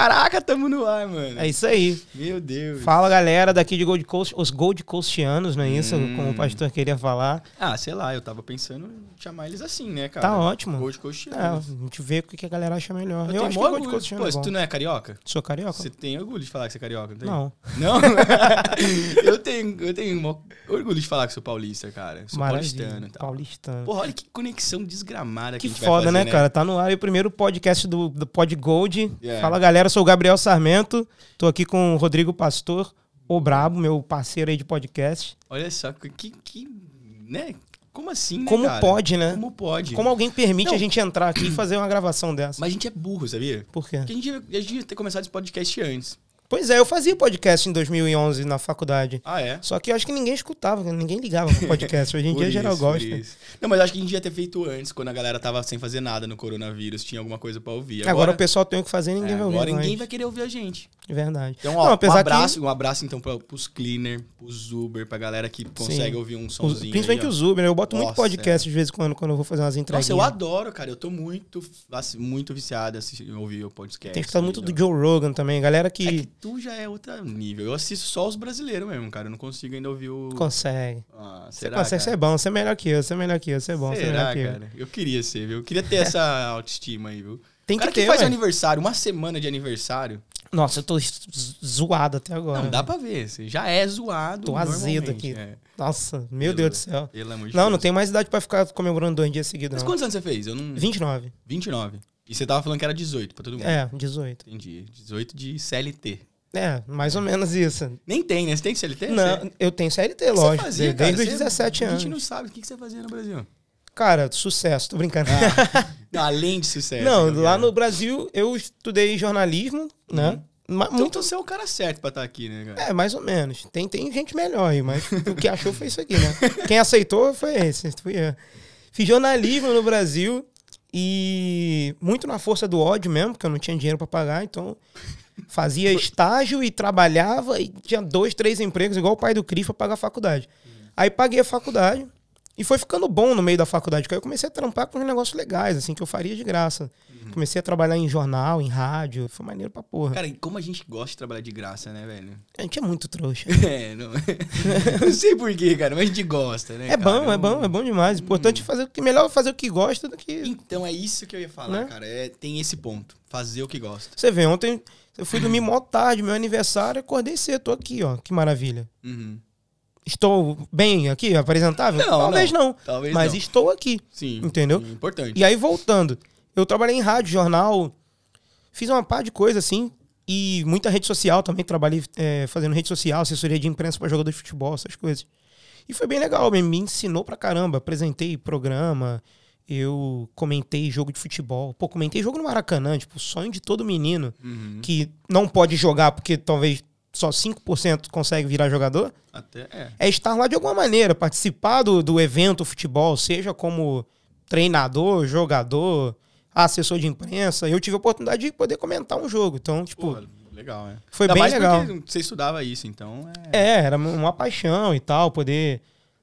Caraca, tamo no ar, mano. É isso aí. Meu Deus. Fala, galera, daqui de Gold Coast, os Gold Coastianos, não é isso? Hum. Como o pastor queria falar. Ah, sei lá, eu tava pensando em chamar eles assim, né, cara? Tá ótimo. Gold É, Coastianos. a gente vê o que a galera acha melhor. Eu, Eu, acho que Gold. Coastiano Pô, é se bom. tu não é carioca? Sou carioca? Você tem orgulho de falar que você é carioca, não tem? Não. Não? eu tenho, eu tenho orgulho de falar que sou paulista, cara. Sou Maravilha. paulistano e tal. Paulistano. Porra, olha que conexão desgramada que, Que a gente foda, vai fazer, né, cara? Tá no ar aí o primeiro podcast do, do Pod Gold. Yeah. Fala, galera, eu sou o Gabriel Sarmento. Tô aqui com o Rodrigo Pastor, o Brabo, meu parceiro aí de podcast. Olha só, que, que né? Como assim, né, Como cara? pode, né? Como pode? Como alguém permite Não. a gente entrar aqui e fazer uma gravação dessa? Mas a gente é burro, sabia? Por quê? Porque a gente, a gente devia ter começado esse podcast antes. Pois é, eu fazia podcast em 2011 na faculdade. Ah, é? Só que eu acho que ninguém escutava, ninguém ligava pro podcast. Hoje em dia geral isso, por gosta. isso. Não, mas acho que a gente ia ter feito antes, quando a galera tava sem fazer nada no coronavírus, tinha alguma coisa pra ouvir. Agora, o pessoal tem o que fazer e ninguém é, vai ouvir. agora ninguém mais. vai querer ouvir a gente. É verdade. Então, ó, Não, um abraço, um abraço então pra, pros cleaner, pros Uber, pra galera que consegue Sim. ouvir um Os- somzinho. principalmente aí, os Uber, né? eu boto muito Nossa, podcast de vez em quando, quando eu vou fazer umas entregas. Nossa, eu adoro, cara. Eu tô muito, assim, muito viciado em ouvir o podcast. Tem que estar muito do. Joe Rogan também. Galera É que que tu já é outro nível. Eu assisto só os brasileiros mesmo, cara. Eu não consigo ainda ouvir o. consegue. Ah, Você será, consegue, cara? você é bom, você é melhor que eu, você é melhor que eu, você é bom, você é melhor Será, que eu. cara? Eu queria ser, viu? Eu queria ter essa autoestima aí, viu? Tem o cara que que, ter, faz ué. aniversário, uma semana de aniversário, Nossa, eu tô zoado até agora. não dá pra ver. Você já é zoado. Tô azedo aqui. É. Nossa, meu Deus do céu. Pelo amor de Não, Deus. não tem mais idade pra ficar comemorando dois dias seguidos, Mas não. quantos anos você fez? Eu não. 29. 29. E você tava falando que era 18 pra todo mundo. É, 18. Entendi. 18 de CLT. É, mais ou menos isso. Nem tem, né? Você tem CLT? Você- Não, eu tenho CLT, que você lógico. fazia, desde cara? os Você- 17 A anos. gente não sabe o que você fazia no Brasil. Cara, sucesso, tô brincando. Não, além de sucesso. não, né, lá no Brasil eu estudei jornalismo, né? Ma- Então Muito. você é o cara certo pra estar aqui, né, cara? É, mais ou menos. Tem, tem gente melhor aí, mas o que achou foi isso aqui, né? Quem aceitou foi esse. Fui eu. Fiz jornalismo no Brasil e muito na força do ódio mesmo, porque eu não tinha dinheiro pra pagar, então fazia estágio e trabalhava e tinha dois, três empregos, igual o pai do Cris, pra pagar a faculdade. Aí paguei a faculdade e foi ficando bom no meio da faculdade, porque aí eu comecei a trampar com uns negócios legais, assim, que eu faria de graça. Comecei a trabalhar em jornal, em rádio, foi maneiro pra porra. Cara, e como a gente gosta de trabalhar de graça, né, velho? A gente é muito trouxa. É, não, não sei porquê, cara, mas a gente gosta, né? É bom, cara? é bom, é bom demais. Importante fazer o que melhor fazer o que gosta do que. Então é isso que eu ia falar, Né? cara. É, tem esse ponto. Fazer o que gosta. Você vê, ontem eu fui dormir mó tarde, meu aniversário, acordei cedo, tô aqui, ó. Que maravilha. Uhum. Estou bem aqui, apresentável? Não, Talvez não. Talvez mas não. estou aqui. Sim. Entendeu? sim, Importante. E aí, voltando, eu trabalhei em rádio, jornal, fiz uma par de coisa assim, e muita rede social também. Trabalhei é, fazendo rede social, assessoria de imprensa para jogador de futebol, essas coisas. E foi bem legal, me ensinou pra caramba. Apresentei programa, eu comentei jogo de futebol. Pô, comentei jogo no Maracanã, tipo, sonho de todo menino Uhum. que não pode jogar porque talvez só 5% consegue virar jogador Até, é. é estar lá de alguma maneira, participar do, do evento futebol, seja como treinador, jogador, assessor de imprensa. Eu tive a oportunidade de poder comentar um jogo. Então, tipo, legal, é. foi Ainda bem legal. você estudava isso, então é... É, era uma paixão e tal, poder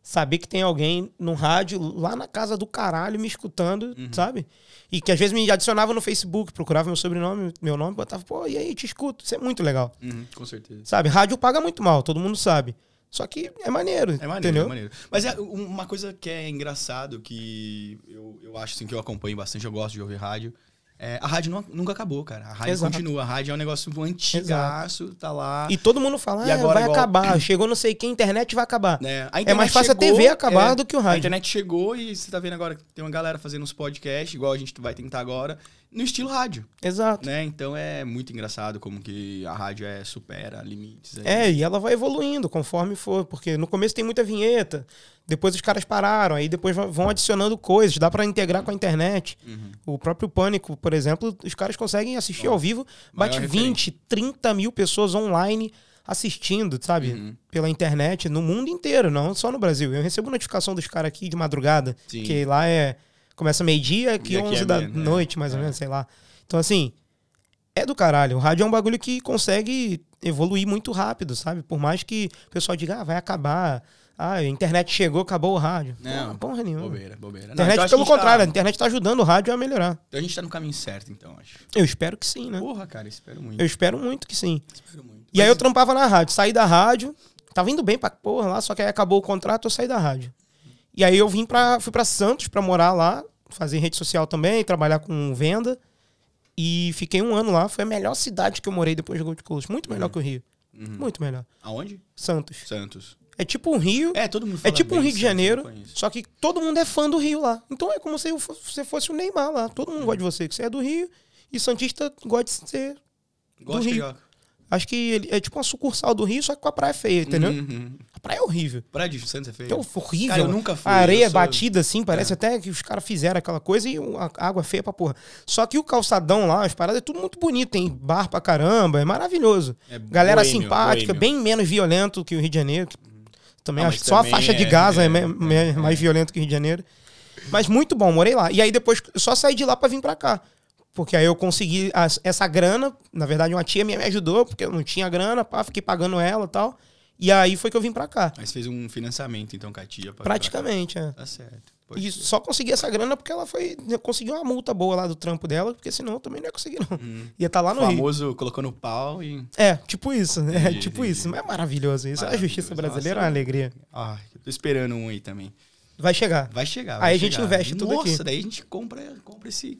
saber que tem alguém no rádio lá na casa do caralho me escutando, Uhum. sabe? E que às vezes me adicionava no Facebook, procurava meu sobrenome, meu nome, botava, pô, e aí, te escuto. Isso é muito legal. Uhum, com certeza. Sabe? Rádio paga muito mal, todo mundo sabe. Só que é maneiro, É maneiro, entendeu? é maneiro. Mas é uma coisa que é engraçado, que eu, eu acho assim, que eu acompanho bastante, eu gosto de ouvir rádio. É, a rádio nu- nunca acabou, cara. A rádio Exato. continua. A rádio é um negócio antigaço, tá lá. E todo mundo fala, ah, agora vai igual- acabar. Chegou não sei quem, a internet vai acabar. né? A É mais internet fácil a chegou, TV acabar é, do que o A rádio. internet chegou e você tá vendo agora que tem uma galera fazendo uns podcasts, igual a gente vai tentar agora, no estilo rádio, Exato. né? Então é muito engraçado como que a rádio é supera limites. aí. É, e ela vai evoluindo conforme for, porque no começo tem muita vinheta, depois os caras pararam, aí depois vão adicionando coisas, dá pra integrar com a internet. Uhum. O próprio Pânico, por exemplo, os caras conseguem assistir ao vivo, bate maior 20, 30 mil pessoas online assistindo, sabe? Uhum. Pela internet, no mundo inteiro, não só no Brasil. Eu recebo notificação dos caras aqui de madrugada, Sim. que lá é. Começa meio-dia, aqui E aqui 11 é da menos, né? noite, mais ou É. menos, sei lá. Então, assim, é do caralho. O rádio é um bagulho que consegue evoluir muito rápido, sabe? Por mais que o pessoal diga, ah, vai acabar. Ah, a internet chegou, acabou o rádio. Não, Porra, porra nenhuma. Bobeira, bobeira. A Não, internet, então pelo a gente contrário, a Tá, internet tá ajudando o rádio a melhorar. então a gente tá no caminho certo, então, acho. Eu espero que sim, né? Porra, cara, espero muito. Eu espero muito que sim. Espero muito. E aí Mas- eu trampava na rádio, saí da rádio, tava indo bem pra porra lá, só que aí acabou o contrato, eu saí da rádio. E aí eu vim pra, fui pra Santos pra morar lá, fazer rede social também, trabalhar com venda. E fiquei um ano lá, foi a melhor cidade que eu morei depois de Gold Coast. Muito melhor que o Rio. Uhum. Muito melhor. Aonde? Santos. Santos. É tipo um Rio, É, todo mundo é tipo um Rio de Janeiro, só que todo mundo é fã do Rio lá. Então é como se você fosse o Neymar lá. Todo mundo gosta de você, que você é do Rio. E Santista gosta de ser. Gosto Rio. de carioca. Acho que ele é tipo uma sucursal do Rio, só que com a praia feia, entendeu? Uhum. A praia é horrível. Praia de Santos é feio. Então, horrível. Cara, eu nunca fui, A areia sou- batida assim, parece até que os caras fizeram aquela coisa e a água feia pra porra. Só que o calçadão lá, as paradas, é tudo muito bonito. Tem bar pra caramba, é maravilhoso. É Galera boêmio, simpática, boêmio. bem menos violento que o Rio de Janeiro. que Também Ah, acho que só a faixa de é- Gaza é, é- é- me- é. mais violento que o Rio de Janeiro. Mas muito bom, morei lá. E aí depois eu só saí de lá pra vir pra cá. Porque aí eu consegui essa grana. Na verdade, uma tia minha me ajudou, porque eu não tinha grana, pá, fiquei pagando ela e tal. E aí foi que eu vim pra cá. Mas fez um financiamento, então, com a tia. pra- Praticamente, é. Tá certo. Pode E ser. só consegui essa grana porque ela foi. Conseguiu uma multa boa lá do trampo dela, porque senão eu também não ia conseguir, não. Hum. Ia estar lá O no Rio. famoso colocou no pau e. É, tipo isso. É, Entendi, tipo entendi. isso. Mas é maravilhoso isso. A Maravilhoso. justiça brasileira é Nossa. uma alegria. Eu tô esperando um aí também. Vai chegar. Vai chegar. Aí vai a gente chegar. investe tudo Nossa, aqui. daí a gente compra, compra esse.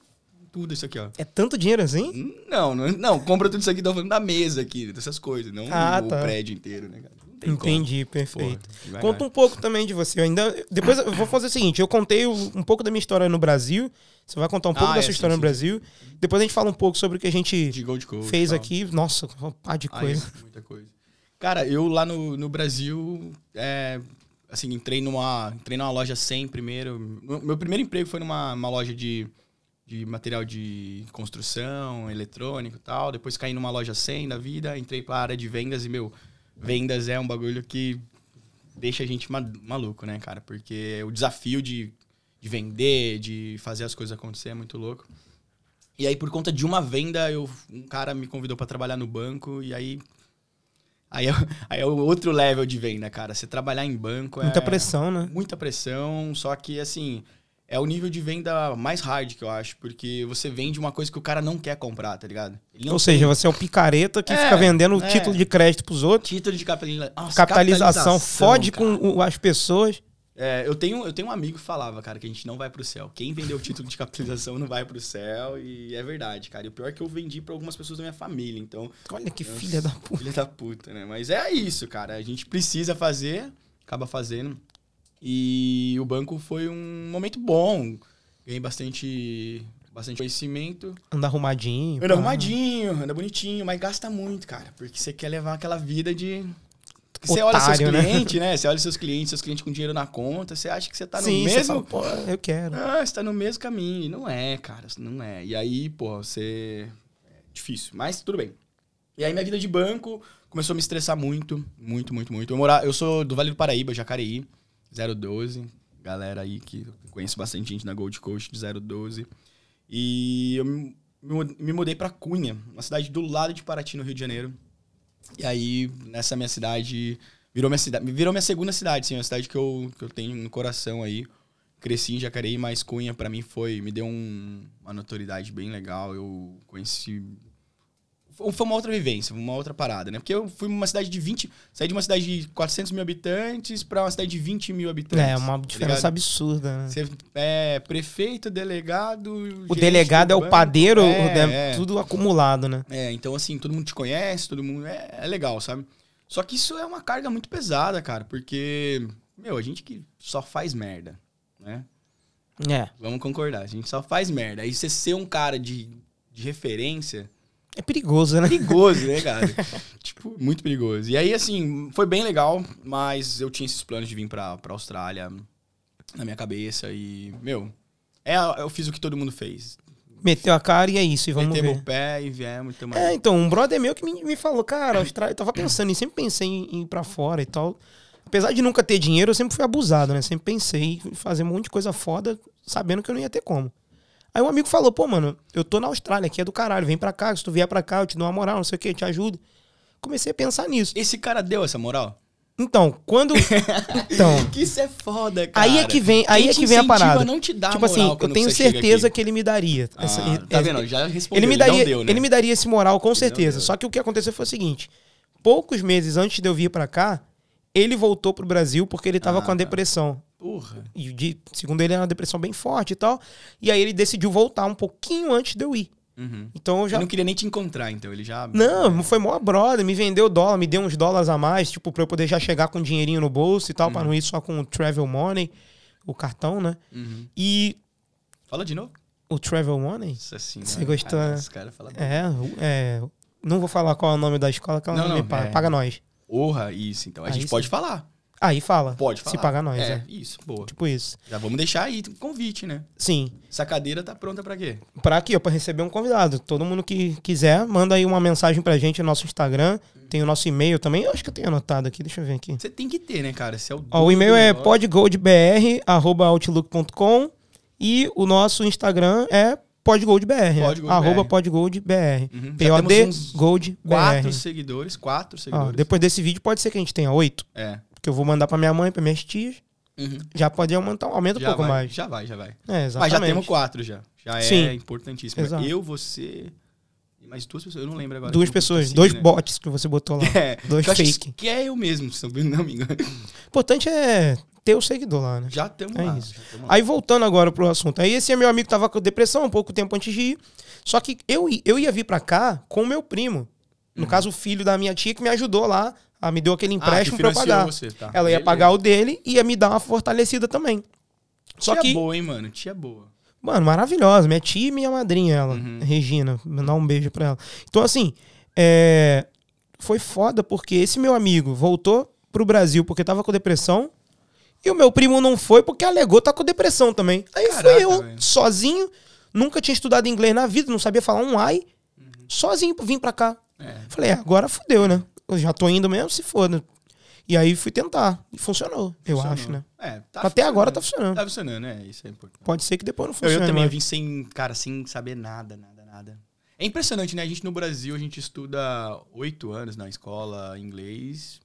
Tudo isso aqui, ó. É tanto dinheiro assim? Não, não, não, compra tudo isso aqui, tô falando da mesa aqui, dessas coisas, não Ah, o tá. prédio inteiro, né, cara? Entendi, como. perfeito. Porra. Conta um pouco também de você. Eu ainda, depois eu vou fazer o seguinte: eu contei um pouco da minha história no Brasil. Você vai contar um pouco Ah, da é, sua sim, história no sim, Brasil. Depois a gente fala um pouco sobre o que a gente de Gold Coast. fez tal. aqui. Nossa, uma pá de Ah, coisa. isso, muita coisa. Cara, eu lá no, no Brasil, é, assim, entrei numa, entrei numa loja 100 primeiro. Meu, meu primeiro emprego foi numa uma loja de, de material de construção, eletrônico e tal. Depois caí numa loja 100 da vida, entrei pra área de vendas e, meu, vendas é um bagulho que deixa a gente ma- maluco, né, cara? Porque o desafio de, de vender, de fazer as coisas acontecer é muito louco. E aí, por conta de uma venda, eu, um cara me convidou pra trabalhar no banco e aí. Aí é, aí é o outro level de venda, cara. Você trabalhar em banco é. Muita pressão, né? Muita pressão, só que assim. É o nível de venda mais hard que eu acho, porque você vende uma coisa que o cara não quer comprar, tá ligado? Ou seja, você é o picareta que É, fica vendendo é. título de crédito pros outros. título de capitalização. Nossa, Capitalização, fode cara. com as pessoas. É, eu, tenho, eu tenho um amigo que falava, cara, que a gente não vai pro céu. Quem vendeu o título de capitalização não vai pro céu, e é verdade, cara. E o pior é que eu vendi pra algumas pessoas da minha família, então. Olha que filha da puta. Filha da puta, né? Mas é isso, cara. A gente precisa fazer, acaba fazendo. E o banco foi um momento bom. Ganhei bastante, bastante conhecimento. Anda arrumadinho. Anda arrumadinho, anda bonitinho, mas gasta muito, cara. Porque você quer levar aquela vida de. Você olha seus né? clientes, né? Você olha seus clientes, seus clientes com dinheiro na conta, você acha que você tá no Sim, mesmo. fala, eu quero. Ah, você tá no mesmo caminho. E não é, cara, não é. E aí, pô, você. É difícil, mas tudo bem. E aí, minha vida de banco começou a me estressar muito, muito, muito, muito. Eu, morar, eu sou do Vale do Paraíba, Jacareí, 012. Galera aí que conheço bastante gente na Gold Coast de 012. E eu me mudei pra Cunha, uma cidade do lado de Paraty, no Rio de Janeiro. E aí, nessa minha cidade, virou minha cidade, virou minha segunda cidade, sim, uma cidade que eu, que eu tenho no coração aí. Cresci em Jacareí, mas Cunha pra mim foi, me deu um- uma notoriedade bem legal. Eu conheci foi uma outra vivência, uma outra parada, né? Porque eu fui uma cidade de 20, saí de uma cidade de 400 mil habitantes pra uma cidade de 20 mil habitantes. É, uma tá diferença ligado? absurda, né? Você é prefeito, delegado. O gerente delegado do é o padeiro, É, é. tudo acumulado, né? É, então assim, todo mundo te conhece, todo mundo. É, é legal, sabe? Só que isso é uma carga muito pesada, cara, porque, meu, a gente que só faz merda, né? É. Vamos concordar, a gente só faz merda. Aí você ser um cara de, de referência, É perigoso, né? perigoso, né, cara? tipo, muito perigoso. E aí, assim, foi bem legal, mas eu tinha esses planos de vir pra, pra Austrália na minha cabeça e, meu, é, eu fiz o que todo mundo fez. Meteu a cara e é isso, e vamos Metemos ver. o pé e viemos. tamo É, então, um brother meu que me, me falou, cara, Austrália, eu tava pensando, e sempre pensei em, em ir pra fora e tal. Apesar de nunca ter dinheiro, eu sempre fui abusado, né? Sempre pensei em fazer um monte de coisa foda, sabendo que eu não ia ter como. Aí um amigo falou, pô, mano, eu tô na Austrália, aqui é do caralho, vem pra cá, se tu vier pra cá, eu te dou uma moral, não sei o que, te ajudo. Comecei a pensar nisso. Esse cara deu essa moral? Então, quando. então. Que isso é foda, cara. Aí é que vem, aí é que vem a parada. não te dá tipo assim, eu tenho certeza que ele me daria. Ah, essa- tá vendo? Já respondeu. ele me daria, deu, né? ele me daria esse moral com certeza. Só que o que aconteceu foi o seguinte: poucos meses antes de eu vir pra cá, ele voltou pro Brasil porque ele tava Ah, com a tá. depressão. Porra. E de- segundo ele, era uma depressão bem forte e tal. E aí ele decidiu voltar um pouquinho antes de eu ir. Uhum. Então eu Ele já. não queria nem te encontrar, então. Ele já... Não, foi mó brother, me vendeu dólar, me deu uns dólares a mais, tipo, pra eu poder já chegar com dinheirinho no bolso e tal, pra não ir só com o travel money, o cartão, né? Uhum. E Fala de novo. o travel money? Nossa senhora. Você gostou, Ah, né? Os caras falam... É, é. Não vou falar qual é o nome da escola, que ela Não, não, me paga. é. Paga nós. Porra, isso. Então, a Aí gente sim. pode falar. Aí fala. Pode falar. Se paga nós, é. é. Isso, boa. Tipo isso. Já vamos deixar aí o convite, né? Sim. Essa cadeira tá pronta pra quê? Pra aqui, ó, pra receber um convidado. Todo mundo que quiser, manda aí uma mensagem pra gente no nosso Instagram. Tem o nosso e-mail também. Eu acho que eu tenho anotado aqui. Deixa eu ver aqui. Você tem que ter, né, cara? Você é o, Ó, o e-mail é podgoldbr.outlook.com e o nosso Instagram é podgoldbr. né? Podgoldbr. Arroba podgoldbr. Uhum. POD Gold Quatro seguidores, quatro Ó, seguidores. depois desse vídeo pode ser que a gente tenha oito. É. Que eu vou mandar pra minha mãe, pra minhas tias. Uhum. Já pode aumentar, aumenta um Já pouco vai, mais. Já vai, já vai. É, Mas já temos quatro já. Já é Sim. importantíssimo. Exato. Eu, você mais duas pessoas. Eu não lembro agora. Duas pessoas, dois né? bots que você botou lá. É, Dois fake. Que é eu mesmo, se não me engano. O importante é ter o seguidor lá, né? Já estamos É lá. isso. já tamo lá. Aí voltando agora pro assunto. Aí esse meu amigo tava com depressão um pouco tempo antes de ir. Só que eu, eu ia vir pra cá com o meu primo. No caso, o filho da minha tia que me ajudou lá. Ela me deu aquele Uhum. Ah, empréstimo que pra eu pagar. Você, tá. Ela ia Beleza. pagar o dele e ia me dar uma fortalecida também. Só Tia que, boa, hein, mano? Tia boa. mano, maravilhosa. Minha tia e minha madrinha, ela, Uhum. Regina. Mandar um beijo pra ela. Então, assim, é, foi foda porque esse meu amigo voltou pro Brasil porque tava com depressão. E o meu primo não foi porque alegou tá com depressão também. Aí Caraca, fui eu, velho. sozinho, nunca tinha estudado inglês na vida, não sabia falar um ai. Sozinho vim pra cá. É. Falei, é, agora fudeu, né? Eu já tô indo mesmo, se foda. E aí fui tentar. E funcionou, eu Funcionou. acho, né? É, tá Até agora tá funcionando. Tá funcionando, é. Isso é importante. Pode ser que depois não Eu, funcione. eu também eu mas- vim sem, cara, sem saber nada, nada, nada. É impressionante, né? A gente no Brasil, a gente estuda oito anos na escola inglês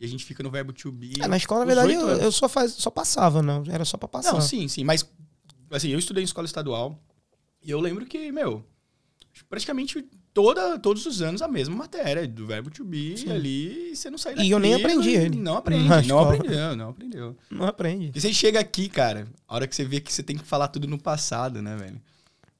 e a gente fica no verbo to be. É, na escola, na verdade, eu, eu só, faz, só passava, não. Era só pra passar. Não, sim, sim. Mas, assim, eu estudei em escola estadual e eu lembro que, meu, praticamente toda, todos os anos a mesma matéria, do verbo to be Sim. ali, e você não sai E eu nem aprendi ele Não aprende, não escola. aprendeu, não aprendeu. Não aprende. E você chega aqui, cara, a hora que você vê que você tem que falar tudo no passado, né, velho?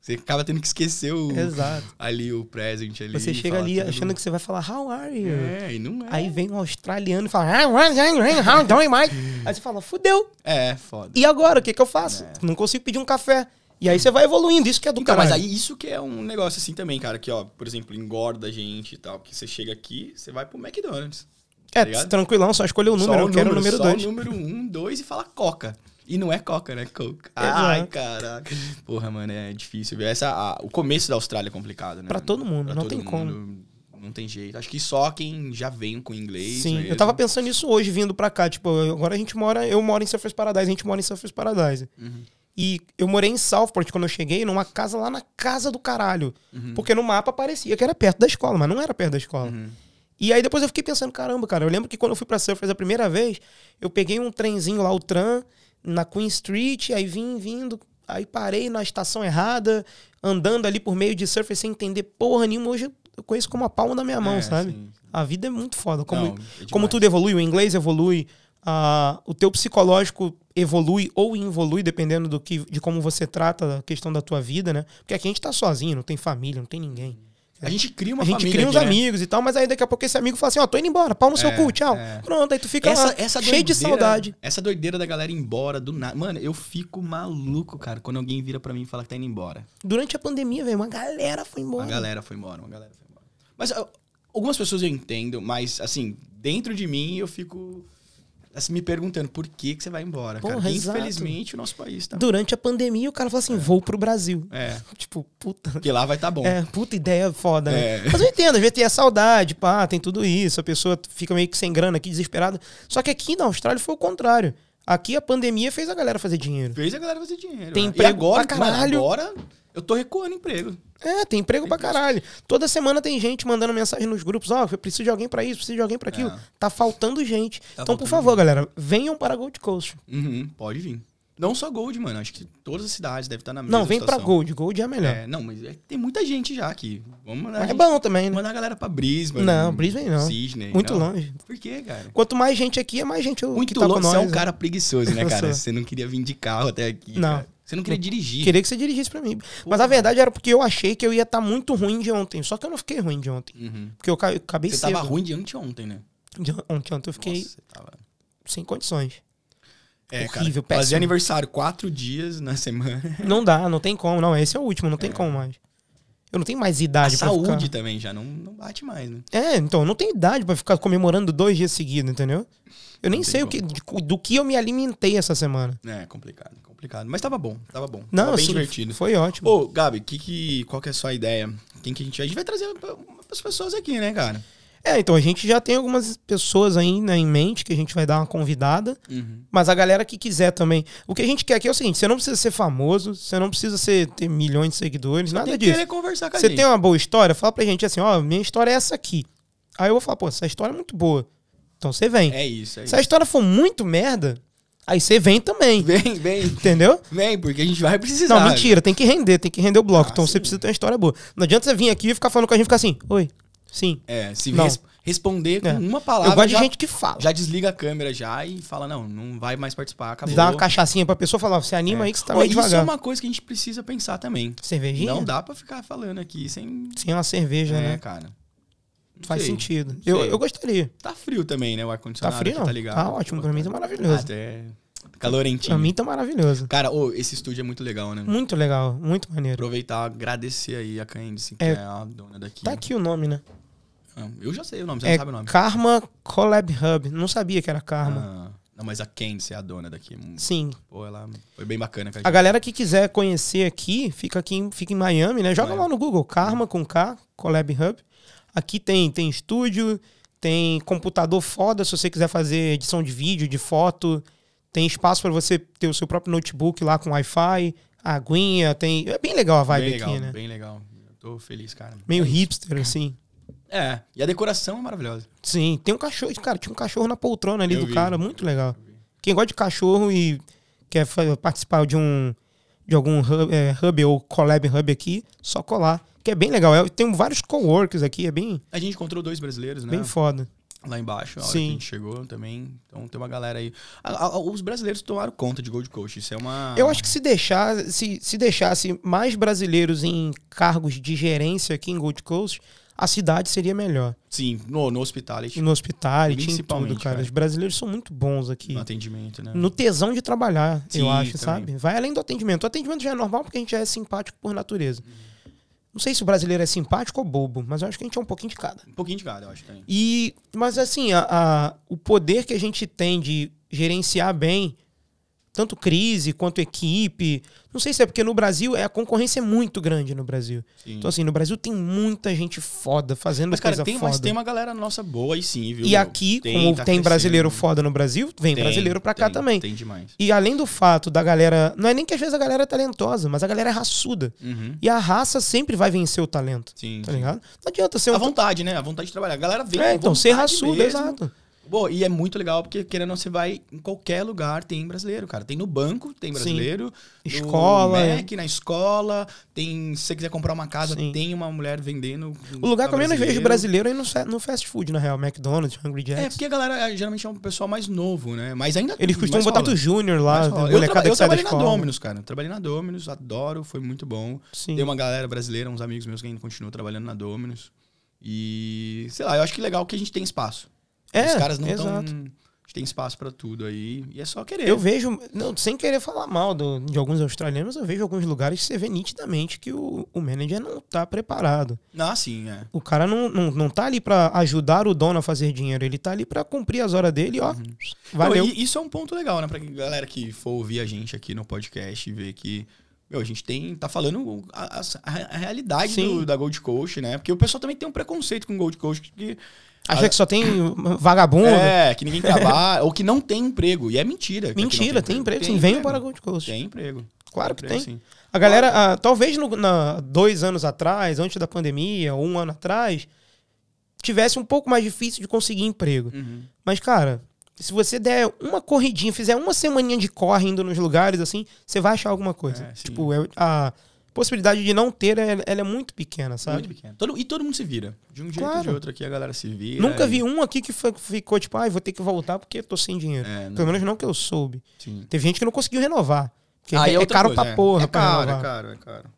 Você acaba tendo que esquecer o, Exato. ali o present ali. Você chega ali achando que você vai falar, how are you? É, e não é. Aí vem um australiano e fala, "Ah, how doing, Mike? Aí você fala, fudeu. É, foda. E agora, o que, que eu faço? Não consigo pedir um café. E aí você vai evoluindo, isso que é do Então, caralho. mas aí isso que é um negócio assim também, cara, que ó, por exemplo, engorda a gente e tal, que você chega aqui, você vai pro McDonald's. É, ligado? tranquilão, só escolher o número, Só eu quero o número só 2. o número um, dois e fala Coca. E não é Coca, né? Exato. Ai, caraca. Porra, mano, é difícil. ver. Essa, a- o começo da Austrália é complicado, né? Pra todo mundo, Pra não todo tem como. mundo, Não tem jeito. Acho que só quem já vem com inglês. Sim, eu mesmo. tava pensando nisso hoje, vindo pra cá. Tipo, eu- agora a gente mora, eu moro em Surfers Paradise, a gente mora em Surfers Paradise. Uhum. E eu morei em Southport quando eu cheguei, numa casa lá na casa do caralho. Uhum. Porque no mapa parecia que era perto da escola, mas não era perto da escola. Uhum. E aí depois eu fiquei pensando, caramba, cara, eu lembro que quando eu fui pra Surfers a primeira vez, eu peguei um trenzinho lá, o tram, na Queen Street, aí vim vindo, aí parei na estação errada, andando ali por meio de Surfers sem entender porra nenhuma. Hoje eu conheço como a palma da minha mão, É, sabe? sim. A vida é muito foda. Como, Não, é como tudo evolui, o inglês evolui, a- o teu psicológico evolui ou involui, dependendo do que, de como você trata a questão da tua vida, né? Porque aqui a gente tá sozinho, não tem família, não tem ninguém. A gente cria uma a gente família cria uns aqui, né? amigos e tal, mas aí daqui a pouco esse amigo fala assim, ó, tô indo embora, pau no seu É, cu, tchau. é. Pronto, aí tu fica Essa, lá, essa cheio de doideira- saudade. Essa doideira da galera ir embora do nada. Mano, eu fico maluco, cara, quando alguém vira pra mim e fala que tá indo embora. Durante a pandemia, velho, uma galera foi embora. Uma galera foi embora, uma galera foi embora. Mas algumas pessoas eu entendo, mas assim, dentro de mim eu fico assim, me perguntando por que, que você vai embora, cara. Porra, exato. infelizmente o nosso país tá. Durante a pandemia, o cara fala assim, vou pro Brasil. É, Tipo, puta... porque lá vai tá bom. É, puta ideia foda, né? É. Mas eu entendo, às vezes tem a saudade, pá, tem tudo isso, a pessoa fica meio que sem grana aqui, desesperada. Só que aqui na Austrália foi o contrário. Aqui a pandemia fez a galera fazer dinheiro. Fez a galera fazer dinheiro. Tem né? emprego e agora, pra mano, caralho. agora eu tô recuando emprego. É, tem emprego pra caralho. Toda semana tem gente mandando mensagem nos grupos, ó, eu preciso de alguém pra isso, preciso de alguém pra aquilo. É. Tá faltando gente. Tá então, faltando por favor, galera, venham para Gold Coast. Uhum, pode vir. Não só Gold, mano. Acho que todas as cidades devem estar na mesma Não, vem pra situação. Gold. Gold é a melhor. É, não, mas é- tem muita gente já aqui. Vamos mandar, Mas é gente- bom também, né? mandar a galera pra Brisbane. Não, Brisbane não. Sydney. Muito não. longe. Por quê, cara? Quanto mais gente aqui, é mais gente Muito que tá longe. com Você nós. é um né? cara preguiçoso, né, cara? Você não queria vir de carro até aqui. Não. cara. Você não queria dirigir. Queria que você dirigisse pra mim. Mas a verdade era porque eu achei que eu ia estar muito ruim de ontem. Só que eu não fiquei ruim de ontem. Uhum. Porque eu ca- eu acabei Você cedo. tava ruim de anteontem, né? De ontem, ontem eu fiquei Nossa, você tava... sem condições. É, Horrível, cara. Fazer péssimo. aniversário quatro dias na semana. Não dá, não tem como. Não, esse é o último, não tem como mais. Eu não tenho mais A idade pra saúde ficar... também já não, não bate mais, né? É, então, eu não tenho idade pra ficar comemorando dois dias seguidos, entendeu? Eu nem Não tem sei o que, de- do que eu me alimentei essa semana. É, complicado, complicado. Mas tava bom, tava bom. Não, tava bem assim, divertido. foi ótimo. Ô, Gabi, que que, qual que é a sua ideia? Quem que a gente vai? A gente vai trazer as pessoas aqui, né, cara? É, então a gente já tem algumas pessoas aí né, em mente que a gente vai dar uma convidada. Mas a galera que quiser também. O que a gente quer aqui é o seguinte: você não precisa ser famoso, você não precisa ser, ter milhões de seguidores, nada tem que disso. conversar com a Você gente. tem uma boa história, fala pra gente assim: ó, minha história é essa aqui. Aí eu vou falar, pô, essa história é muito boa. Então você vem. É isso, é Se a história for muito merda, aí você vem também. Vem, vem, Entendeu? vem, porque a gente vai precisar. Não, mentira, tem que render, tem que render o bloco. Ah, então sim. você precisa ter uma história boa. Não adianta você vir aqui e ficar falando com a gente e ficar assim, oi, sim. É, se res- responder com É. uma palavra, eu gosto já, de gente que fala. já desliga a câmera já e fala, não, não vai mais participar, acabou. Dá uma cachaçinha pra pessoa falar, você anima É. aí que você tá Ô, meio isso é devagar. uma coisa que a gente precisa pensar também. Cervejinha? Não dá pra ficar falando aqui sem... Sem uma cerveja, é, né? cara. Não Faz sei. sentido. Eu, eu gostaria. Tá frio também, né, o Tá ar-condicionado frio aqui, não? tá ligado? Tá ótimo, pra mim tá maravilhoso. Até calorentinho. Pra mim tá maravilhoso. Cara, ô, esse estúdio é muito legal, né? Muito legal, muito maneiro. Aproveitar, agradecer aí a Candice, que É. é, a dona daqui. Tá aqui o nome, né? Eu já sei o nome, você É não sabe o nome. Karma Collab Hub. Não sabia que era Karma. Ah, não, mas a Candice é a dona daqui. Sim. Pô, ela foi bem bacana a A galera que quiser conhecer aqui, fica aqui em, fica em Miami, né? Joga Miami. lá no Google, Karma com K, Collab Hub. Aqui tem, tem estúdio, tem computador foda se você quiser fazer edição de vídeo, de foto. Tem espaço para você ter o seu próprio notebook lá com Wi-Fi, aguinha, tem. É bem legal a vibe bem legal, aqui, né? bem legal. Eu tô feliz, cara. Meio É hipster, assim. É, e a decoração é maravilhosa. Sim, tem um cachorro. Cara, tinha um cachorro na poltrona ali Eu do vi. cara, muito legal. Quem gosta de cachorro e quer participar de um de algum hub, é, hub ou collab hub aqui, só colar. Que é bem legal. É, tem vários coworkers aqui, é bem, A gente encontrou dois brasileiros, né? bem foda. Lá embaixo, a hora Sim. que a gente chegou também. Então tem uma galera aí. A- a- os brasileiros tomaram conta de Gold Coast. Isso é uma. Eu acho que se deixar, se, se deixasse mais brasileiros em cargos de gerência aqui em Gold Coast, a cidade seria melhor. Sim, no, no hospitality, no hospitality, em Principalmente, tudo, cara. cara. Os brasileiros são muito bons aqui. no atendimento, né? No tesão de trabalhar, eu Sim, acho, também. sabe? Vai além do atendimento. O atendimento já é normal porque a gente já é simpático por natureza. Não sei se o brasileiro é simpático ou bobo, mas eu acho que a gente é um pouquinho de cada. Um pouquinho de cada, eu acho também. E, mas assim, a, a- o poder que a gente tem de gerenciar bem, tanto crise quanto equipe, não sei se é porque no Brasil é a concorrência é muito grande no Brasil. Sim. Então assim, no Brasil tem muita gente foda fazendo mas, cara, coisa tem, foda. mas tem uma galera nossa boa aí sim, viu? E aqui, Tem, como tá tem brasileiro foda no Brasil, vem Tem, brasileiro pra cá tem, também. Tem demais. E além do fato da galera. Não é nem que às vezes a galera é talentosa, mas a galera é raçuda. Uhum. E a raça sempre vai vencer o talento. Sim. Tá ligado? Não adianta ser A um. vontade, né? A vontade de trabalhar. A galera vem É, então, ser raçudo, mesmo. exato. Pô, e é muito legal porque, querendo ou não, você vai em qualquer lugar, tem brasileiro, cara. Tem no banco, tem Sim. brasileiro. Escola, No é. Mac, na escola. Tem, se você quiser comprar uma casa, Sim. tem uma mulher vendendo. O lugar que eu menos vejo brasileiro. é no, no fast food, na real. McDonald's, Hungry É, Jacks. porque a galera é, geralmente é um pessoal mais novo, né? Mas ainda. Eles costumam botar rola. do Júnior lá, rola. Eu, traba- eu trabalhei na. Dominus, cara. Trabalhei na Dominus, adoro, foi muito bom. Sim. Tem uma galera brasileira, uns amigos meus que ainda continuam trabalhando na Dominus. E, sei lá, eu acho que legal que a gente tem espaço. É, Os caras não estão. exato. A gente tem espaço pra tudo aí. E é só querer. Eu vejo, não, sem querer falar mal do- de alguns australianos, eu vejo alguns lugares que você vê nitidamente que o, o manager não tá preparado. Ah, sim, é. O cara não, não, não tá ali pra ajudar o dono a fazer dinheiro, ele tá ali pra cumprir as horas dele, ó. Valeu. Não, e isso é um ponto legal, né? Pra galera que for ouvir a gente aqui no podcast e ver que Meu, a gente tem. tá falando a, a- a realidade do- da Gold Coast, né? Porque o pessoal também tem um preconceito com Gold Coast que. Acha que só tem vagabundo. É, que ninguém trabalha, ou que não tem emprego. E é mentira. que Mentira, tem emprego, sim. Tem emprego. para Gold Coast. Tem emprego. Claro que emprego, tem. sim. A galera, ah, talvez no, na, dois anos atrás, antes da pandemia, ou um ano atrás, tivesse um pouco mais difícil de conseguir emprego. Uhum. Mas, cara, se você der uma corridinha, fizer uma semaninha de corre indo nos lugares, assim, você vai achar alguma coisa. É, tipo, é- a possibilidade de não ter, ela, é muito pequena, sabe? Muito pequeno. Todo- e todo mundo se vira. De um jeito ou de outro aqui a galera se vira. Nunca e- vi um aqui que ficou tipo, ai, vou ter que voltar porque tô sem dinheiro. É. Pelo menos não que eu soube. Sim. Teve gente que não conseguiu renovar. Porque Aí é, é caro coisa, pra é. porra É pra caro, é caro, é caro.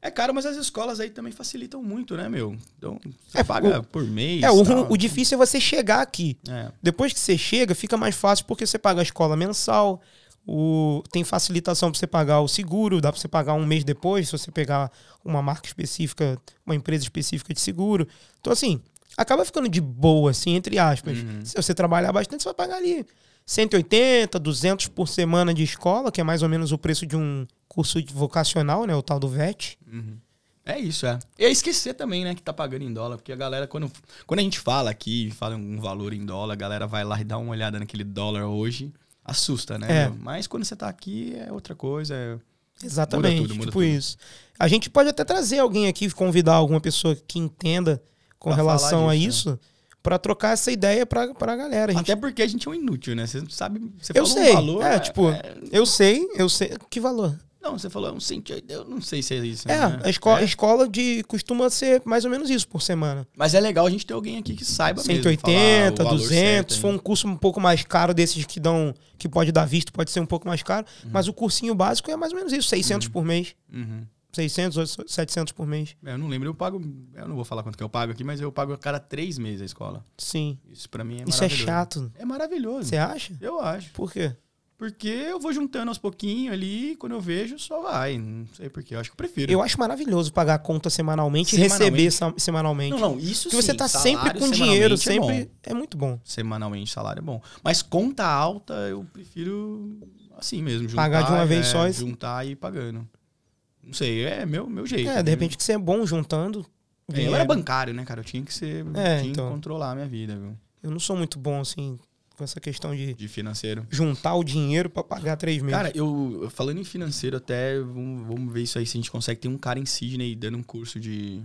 É caro, mas as escolas aí também facilitam muito, né, meu? Então, você É, paga o- por mês. É, o, o difícil é você chegar aqui. É. Depois que você chega, fica mais fácil porque você paga a escola mensal, o, tem facilitação para você pagar o seguro, dá para você pagar um mês depois, se você pegar uma marca específica, uma empresa específica de seguro. Então, assim, acaba ficando de boa, assim, entre aspas. Uhum. Se você trabalhar bastante, você vai pagar ali 180, 200 por semana de escola, que é mais ou menos o preço de um curso vocacional, né? O tal do VET. Uhum. É isso, é. E é esquecer também, né, que tá pagando em dólar, porque a galera, quando, quando a gente fala aqui, fala um valor em dólar, a galera vai lá e dá uma olhada naquele dólar hoje, assusta, né? É. Mas quando você tá aqui é outra coisa. é- Exatamente, Muda tudo, muda tipo tudo. isso. A gente pode até trazer alguém aqui, convidar alguma pessoa que entenda com Pra relação falar a disso, isso, pra trocar essa ideia pra, pra galera. A gente- Até porque a gente é um inútil, né? Você sabe. Você Eu falou sei. um valor. é, tipo, é- eu sei, eu sei. Que valor? Não, você falou um cento. Eu não sei se é isso. É, né? a escola, É. escola de costuma ser mais ou menos isso por semana. Mas é legal a gente ter alguém aqui que saiba mesmo 180, falar o valor 200. certo, Se for hein? um curso um pouco mais caro desses que dão, que pode dar visto, pode ser um pouco mais caro. Uhum. Mas o cursinho básico é mais ou menos isso, 600 por mês. Uhum. 600, 700 por mês. É, Eu não lembro, eu pago. Eu não vou falar quanto que eu pago aqui, mas eu pago a cada três meses a escola. Sim. Isso pra mim é isso é chato. É maravilhoso. Você acha? Eu acho. Por quê? Porque eu vou juntando aos pouquinhos ali, quando eu vejo, só vai. Não sei porquê. Eu acho que eu prefiro. Eu acho maravilhoso pagar a conta semanalmente, e receber semanalmente. Não, não, isso Porque você sim, tá sempre salário com dinheiro, é sempre. bom. É, muito bom. Semanalmente salário é bom. Mas conta alta, eu prefiro assim mesmo. Juntar, Pagar de uma vez é, só e- Juntar e ir pagando. Não sei, é meu, meu jeito. É, né? de repente que você é bom juntando. É, eu era bancário, né, cara? Eu tinha que ser. É, tinha então. que controlar a minha vida, viu? Eu não sou muito bom, assim, com essa questão de De financeiro. juntar o dinheiro pra pagar três meses. Cara, eu falando em financeiro, até vamos, vamos ver isso aí se a gente consegue ter um cara em Sydney dando um curso de,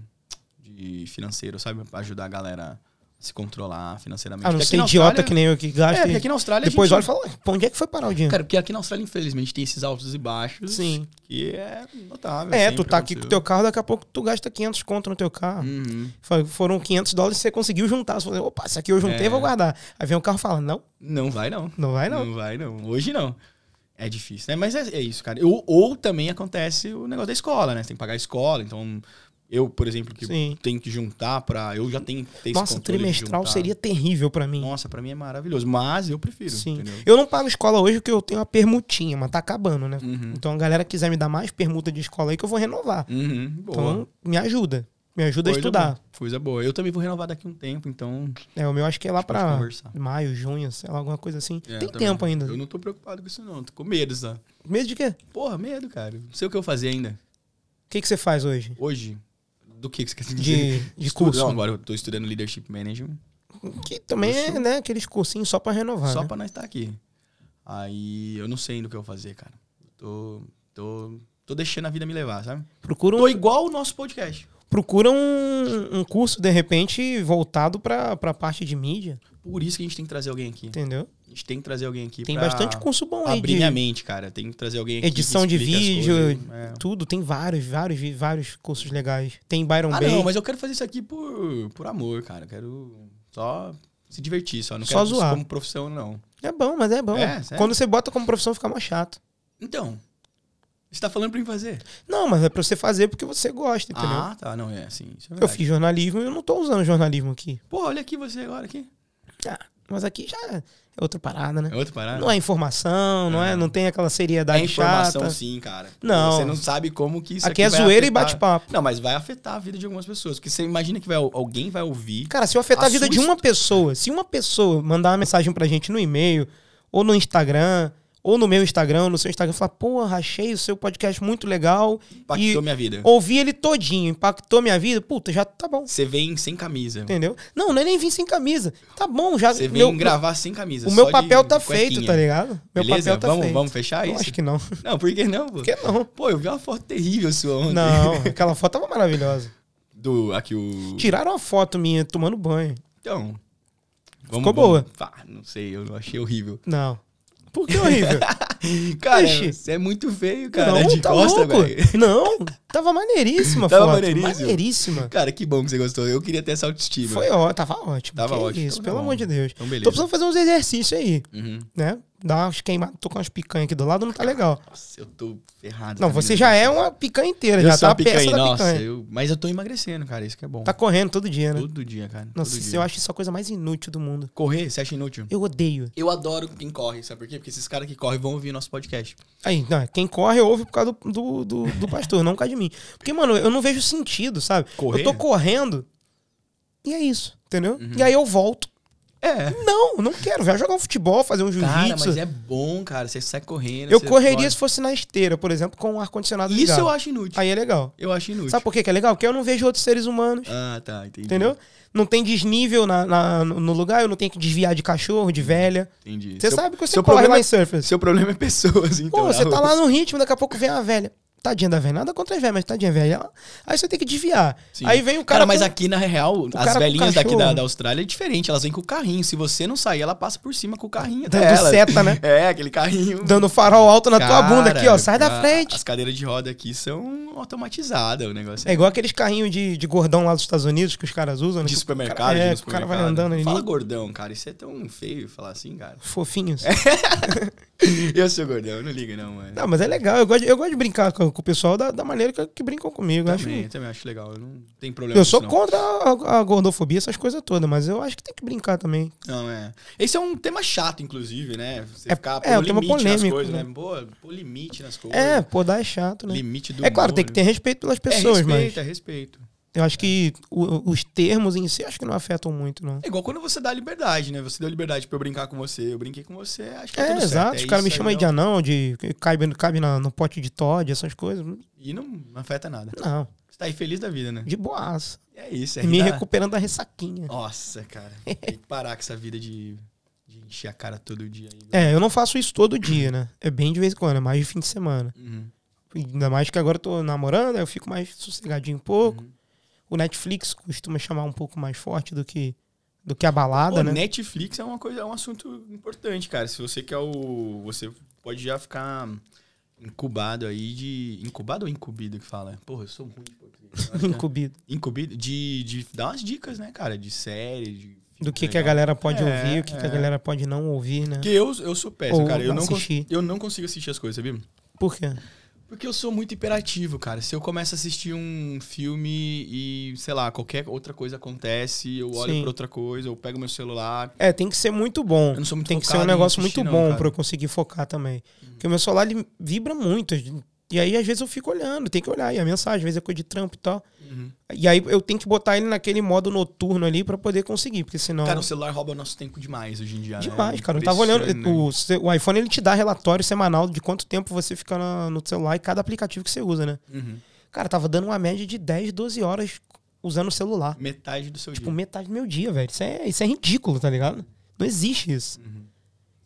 de financeiro, sabe? Pra ajudar a galera se controlar financeiramente. ah, não ser na idiota que nem eu que gasta. É, e porque aqui na Austrália. depois gente- olha e fala, "Ué, pra onde é que foi parar o dinheiro? Cara, porque aqui na Austrália, infelizmente, tem esses altos e baixos. Sim. Que é notável. É, tu tá aqui com o aconteceu. teu carro, daqui a pouco tu gasta 500 conto no teu carro. Uhum. Foram 500 dólares você conseguiu juntar. Você falou, opa, isso aqui eu juntei, É. vou guardar. Aí vem o carro e fala, não, Não vai, não. não vai não. Não vai, não. Hoje não. É difícil, né? Mas é, é isso, cara. Eu- ou também acontece o negócio da escola, né? Você tem que pagar a escola. Então, eu, por exemplo, que Sim. tenho que juntar pra. Eu já tenho que ter Nossa, trimestral seria terrível pra mim. Nossa, pra mim é maravilhoso. Mas eu prefiro. Sim. Entendeu? Eu não pago escola hoje porque eu tenho uma permutinha, mas tá acabando, né? Uhum. Então a galera quiser me dar mais permuta de escola aí que eu vou renovar. Uhum. Então me ajuda. Me ajuda a Coisa estudar. boa. Coisa boa. Eu também vou renovar daqui a um tempo, então. É, o meu acho que é lá A pra maio, junho, sei lá, alguma coisa assim. É, Tem eu também. tempo ainda. Eu não tô preocupado com isso, não. Tô com medo, sabe? Medo de quê? Porra, medo, cara. Não sei o que eu fazer ainda. O que, que você faz hoje? Hoje. Do que, que você quer dizer? De, de Estudo. curso? Não, agora eu tô estudando Leadership Management. Que também é, Curso. né, aqueles cursinhos só pra renovar, Só né? pra nós estar aqui. Aí eu não sei ainda o que eu vou fazer, cara. Tô, tô, tô deixando a vida me levar, sabe? Procura Tô um, igual o nosso podcast. procura um, um curso, de repente, voltado pra, pra parte de mídia, Por isso que a gente tem que trazer alguém aqui. entendeu? Gente tem que trazer alguém aqui Tem bastante curso bom aí abrir de minha mente, cara. Tem que trazer alguém aqui edição de vídeo, coisas. É. tudo. Tem vários, vários, vários cursos legais. Tem Byron Ah, Bay. não, mas eu quero fazer isso aqui por, por amor, cara. Eu quero só se divertir, só. Não Só quero zoar. como profissão, não. É bom, mas é bom. É? Quando você bota como profissão, fica mais chato. Então, você tá falando pra mim fazer? Não, mas é pra você fazer porque você gosta, entendeu? Ah, tá. Não, é assim. É eu fiz jornalismo e eu não tô usando jornalismo aqui. Pô, olha aqui você agora aqui. Ah, mas aqui já é outra parada, né? É outra parada? Não é informação, não é, É. não tem aquela É seriedade informação chata. sim, cara. Não. Você não sabe como que isso Aqui é vai zoeira e afetar- bate-papo. Não, mas vai afetar a vida de algumas pessoas. Porque você imagina que vai, alguém vai ouvir. Cara, se eu afetar a, A vida de uma pessoa, se uma pessoa mandar uma mensagem pra gente no e-mail ou no Instagram ou no meu Instagram, no seu Instagram, falar, porra, achei o seu podcast muito legal. Impactou minha vida. Ouvi ele todinho, impactou minha vida, puta, já tá bom. Você vem sem camisa. Entendeu? Não, não é nem vir sem camisa. Tá bom, já. Você vem meu, gravar sem camisa. O meu de papel tá feito, tá ligado? Meu Beleza? papel tá vamos, feito. vamos fechar Eu isso? acho que não. Não, por que não? Pô? Por que não? Pô, eu vi uma foto terrível sua ontem. Não, aquela foto tava maravilhosa. Do, aqui o... Tiraram uma foto minha tomando banho. Então... Vamos, Ficou boa. Vamos... Não sei, eu achei horrível. Não. Por que horrível? Cara, você é muito feio, cara. não, de tá costa, louco. velho. Não, tava maneiríssima Tava foto. maneiríssima? Maneiríssima. Cara, que bom que você gostou. Eu queria ter essa autoestima. Foi ó, tava ótimo. Tava ótimo. Isso, Então tá pelo bom. amor de Deus. Então, beleza. Tô precisando fazer uns exercícios aí, Uhum. né? Dar umas queimadas. Tô com umas picanhas aqui do lado, não tá legal. Nossa, eu tô ferrado. Não, na você já é uma picanha inteira, Eu já tá uma a peça da Nossa, picanha. eu... mas eu tô emagrecendo, cara. Isso que é bom. Tá correndo todo dia, né? Todo dia, cara. Nossa, dia. eu acho isso a coisa mais inútil do mundo. Correr, você acha inútil? Eu odeio. Eu adoro quem corre, sabe por quê? Porque esses caras que correm vão ouvir nosso podcast. Aí, não, quem corre ouve por causa do, do, do, do pastor, não por causa de mim. Porque, mano, eu não vejo sentido, sabe? Correr? Eu tô correndo e é isso, entendeu? Uhum. E aí eu volto. É. Não, não quero. Vai jogar um futebol, fazer um Cara, jiu-jitsu. mas é bom, cara. Você sai correndo. eu correria corre. se fosse na esteira, por exemplo, com o ar-condicionado Isso ligado. eu acho inútil. Aí é legal. Eu acho inútil. Sabe por que que é legal? Porque eu não vejo outros seres humanos, Ah, tá. Entendi. entendeu? Não tem desnível na, na- no lugar, eu não tenho que desviar de cachorro, de velha. Entendi. Você Seu- sabe que você seu corre problema lá é- em surfers. Seu problema é pessoas, então. Pô, você tá lá no ritmo, daqui a pouco vem uma velha. Tadinha da velha. Nada contra as velhas, mas tadinha velha. Aí você tem que desviar. Sim. Aí vem o Cara, cara. mas com- aqui na real, as velhinhas daqui da, da Austrália é diferente. Elas vêm com o carrinho. Se você não sair, ela passa por cima com o carrinho Dando dela. seta, né? É, aquele carrinho. Dando farol alto na tua Cara, bunda aqui, ó. Sai da frente. As cadeiras de roda aqui são automatizadas, o negócio. É igual aqueles carrinhos de, de gordão lá dos Estados Unidos que os caras usam, né? De supermercado, cara- É, de que o cara vai supermercado. andando ali. Fala gordão, cara. Isso é tão feio falar assim, cara. Fofinhos. Eu sou gordão, não ligo não, mano. Não, mas é legal. Eu gosto, eu gosto de brincar com, com o pessoal da, da maneira que, que brincam comigo. Eu, acho, também, também acho legal. Eu não tenho problema eu sou isso, contra a, a gordofobia, essas coisas todas, mas eu acho que tem que brincar também. Não, é. Esse é um tema chato, inclusive, né? Você É- ficar é, pôr um tema limite nas polêmico, coisas, né? né? Pô, pôr limite nas coisas. É, pô, dar é chato, né? Limite do É claro, humor. tem que ter respeito pelas pessoas, é respeito, mas é respeito. Eu acho que o- os termos em si acho que não afetam muito, não. É igual quando você dá liberdade, né? Você deu liberdade pra eu brincar com você, eu brinquei com você, acho que É, tá tudo exato. certo. Os É caras me chamam aí, de anão, de cabe, cabe na- no pote de Todd, essas coisas. E não, não afeta nada. Não, Você tá aí feliz da vida, né? de boaça. É isso, é me da- recuperando da ressaquinha. Nossa, cara. Tem que parar com essa vida de, de encher a cara todo dia aí. É, eu não faço isso todo dia, né? É bem de vez em quando, é mais de fim de semana. Uhum, Ainda mais que agora eu tô namorando, eu fico mais sossegadinho um pouco. uhum. O Netflix costuma chamar um pouco mais forte do que, do que a balada, Pô, né? Netflix é uma coisa, é um assunto importante, cara. Se você quer o. Você pode já ficar incubado aí de. Incubado ou incumbido que fala? Porra, eu sou ruim de português. Que é Incumbido. Incumbido de, de dar umas dicas, né, cara? De série, de. Do que, que a galera pode É, ouvir, o que, que a é. galera pode não ouvir, né? Porque eu, eu sou péssimo, Ou cara. Eu não, eu não consigo assistir as coisas, sabia? Por quê? Porque eu sou muito hiperativo, cara. Se eu começo a assistir um filme e, sei lá, qualquer outra coisa acontece, eu olho Sim. pra outra coisa, eu pego meu celular. É, tem que ser muito bom. Eu não sou muito Tem que ser um negócio muito bom pra eu conseguir focar também. Porque o meu celular ele vibra muito. E aí, às vezes, eu fico olhando, tem que olhar. E a mensagem, às vezes é coisa de trampo e tal. Uhum. E aí eu tenho que botar ele naquele modo noturno ali pra poder conseguir, porque senão. Cara, o celular rouba o nosso tempo demais hoje em dia. né? Demais, cara. Eu tava olhando. Impressionante. O, o iPhone ele te dá relatório semanal de quanto tempo você fica na- no celular e cada aplicativo que você usa, né? Uhum. Cara, tava dando uma média de 10, 12 horas usando o celular. Metade do seu Tipo, dia. metade do meu dia, velho. Isso é, isso é ridículo, tá ligado? Não existe isso. Uhum.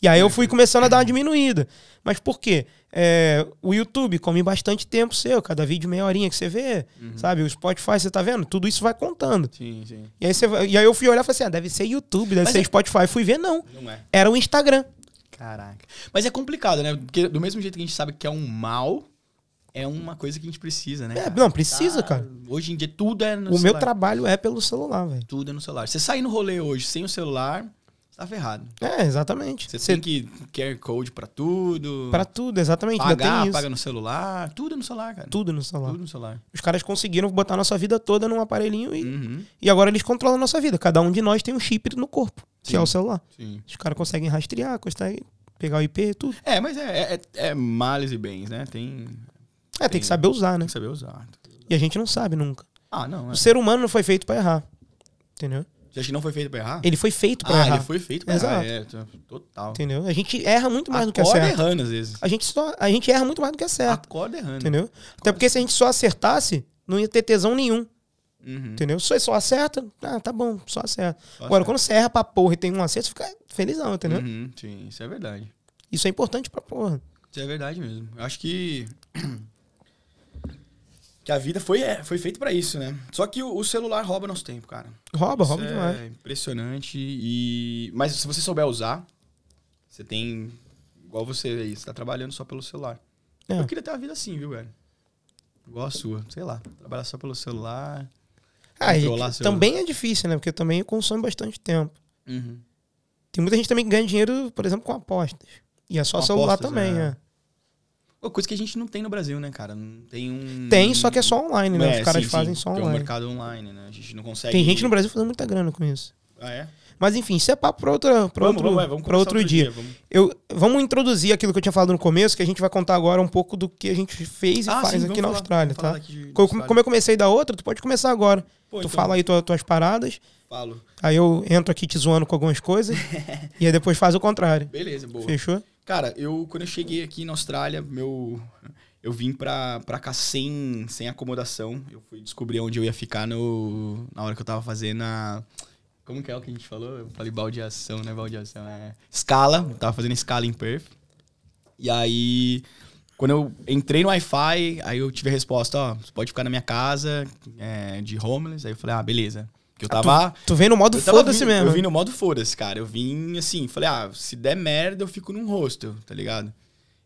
E aí eu fui começando a dar uma diminuída. Mas por quê? É, o YouTube come bastante tempo seu, cada vídeo meia horinha que você vê, Uhum. sabe? O Spotify, você tá vendo? Tudo isso vai contando. Sim, sim. E aí, você, e aí eu fui olhar e falei assim, ah, deve ser YouTube, deve Mas ser é- Spotify. Fui ver, não. Não é. Era o Instagram. Caraca. Mas é complicado, né? Porque do mesmo jeito que a gente sabe que é um mal, é uma coisa que a gente precisa, né? É, não, precisa, Tá- cara. Hoje em dia tudo é no o meu celular. trabalho é pelo celular, velho. Tudo é no celular. Você sair no rolê hoje sem o celular, tá ferrado. É, exatamente. Você Você- tem que QR Code pra tudo. Pra tudo, exatamente. pagar, paga no celular. Tudo é no celular, cara. Tudo no celular. Tudo no celular. Os caras conseguiram botar nossa vida toda num aparelhinho e, Uhum. e agora eles controlam a nossa vida. Cada um de nós tem um chip no corpo, que Sim. é o celular. Sim. Os caras conseguem rastrear, conseguem pegar o IP, tudo. É, mas é, é, é males e bens, né? Tem, É, tem Tem. que saber usar, né? tem que saber usar. E a gente não sabe nunca. Ah, não. É. O ser humano não foi feito pra errar. Entendeu? Você acha que não foi feito pra errar? Ele foi feito pra ah, errar. ele foi feito pra Exato. errar. É, total. Entendeu? A gente erra muito mais do que Acorda acerta. errando às vezes. A gente, só, a gente erra muito mais do que acerta. Acorda errando. Entendeu? Até porque se a gente só acertasse, não ia ter tesão nenhum. Uhum. Entendeu? Se você só acerta, ah, tá bom, só acerta. Só Agora, acerta. quando você erra pra porra e tem um acerto, você fica felizão, entendeu? Uhum, sim, isso é verdade. Isso é importante pra porra. Isso é verdade mesmo. Eu acho que. Que a vida foi, é, foi feita pra isso, né? Só que o, o celular rouba nosso tempo, cara. Rouba, Isso rouba é demais. impressionante. E... Mas se você souber usar, você tem. Igual você aí, você tá trabalhando só pelo celular. É. Eu queria ter uma vida assim, viu, velho? Igual a sua. Sei lá. Trabalhar só pelo celular. Ah, e seu- também é difícil, né? Porque também consome bastante tempo. Uhum. Tem muita gente também que ganha dinheiro, por exemplo, com apostas. E é só Com celular apostas, também, é. é. Uma coisa que a gente não tem no Brasil, né, cara? Não tem um. Tem, só que é só online, né? É, Os caras sim, fazem sim. só Tem um online. mercado online, né? A gente não consegue. Tem gente no Brasil fazendo muita grana com isso. Ah, é? Mas enfim, isso é papo pra, outra, pra Vamos, outro, vamos, é, vamos pra conversar outro dia. Vamos... Eu, vamos introduzir aquilo que eu tinha falado no começo, que a gente vai contar agora um pouco do que a gente fez e Ah, faz sim, aqui na falar- Austrália, tá? de- Co- Austrália. Como eu comecei da outra, tu pode começar agora. Pô, tu então, fala aí tua- tuas paradas, Falo. aí eu entro aqui te zoando com algumas coisas, e aí depois faz o contrário. Beleza, boa. Fechou? Cara, eu quando eu cheguei aqui na Austrália, meu eu vim pra, pra cá sem, sem acomodação. Eu fui descobrir onde eu ia ficar no, na hora que eu tava fazendo a. Como que é o que a gente falou? Eu falei baldeação, né? Baldeação. É. Escala. Eu tava fazendo escala em Perth. E aí, quando eu entrei no Wi-Fi, aí eu tive a resposta: ó, você pode ficar na minha casa é, de homeless. Aí eu falei: ah, beleza. Que eu tava. Tu vem no modo foda-se mesmo. Eu vim no modo foda-se, cara. Eu vim assim, falei, ah, se der merda, eu fico num hostel, tá ligado?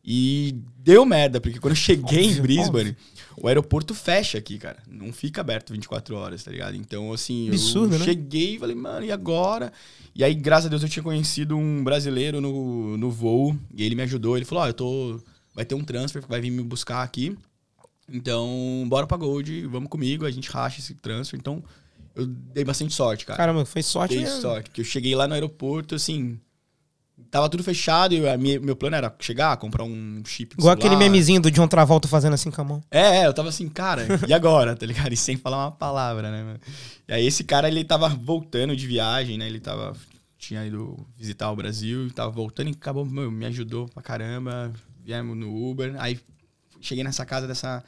E deu merda, porque quando eu cheguei em Óbvio, Brisbane, o aeroporto fecha aqui, cara. Não fica aberto 24 horas, tá ligado? Então, assim, Absurdo, eu né? cheguei e falei, mano, e agora? E aí, graças a Deus, eu tinha conhecido um brasileiro no, no voo, e ele me ajudou. Ele falou, ó, eu tô. Vai ter um transfer vai vir me buscar aqui. Então, bora pra Gold, vamos comigo, a gente racha esse transfer. Então, eu dei bastante sorte, cara. Caramba, foi sorte Dei mesmo. sorte, que eu cheguei lá no aeroporto, assim, tava tudo fechado e meu plano era chegar, comprar um chip Igual aquele celular. memezinho do John Travolta fazendo assim com a mão. É, eu tava assim, cara, e agora, tá ligado? E sem falar uma palavra, né, mano? E aí esse cara, ele tava voltando de viagem, né? Ele tava, tinha ido visitar o Brasil, tava voltando e acabou, meu, me ajudou pra caramba, viemos no Uber, aí cheguei nessa casa dessa,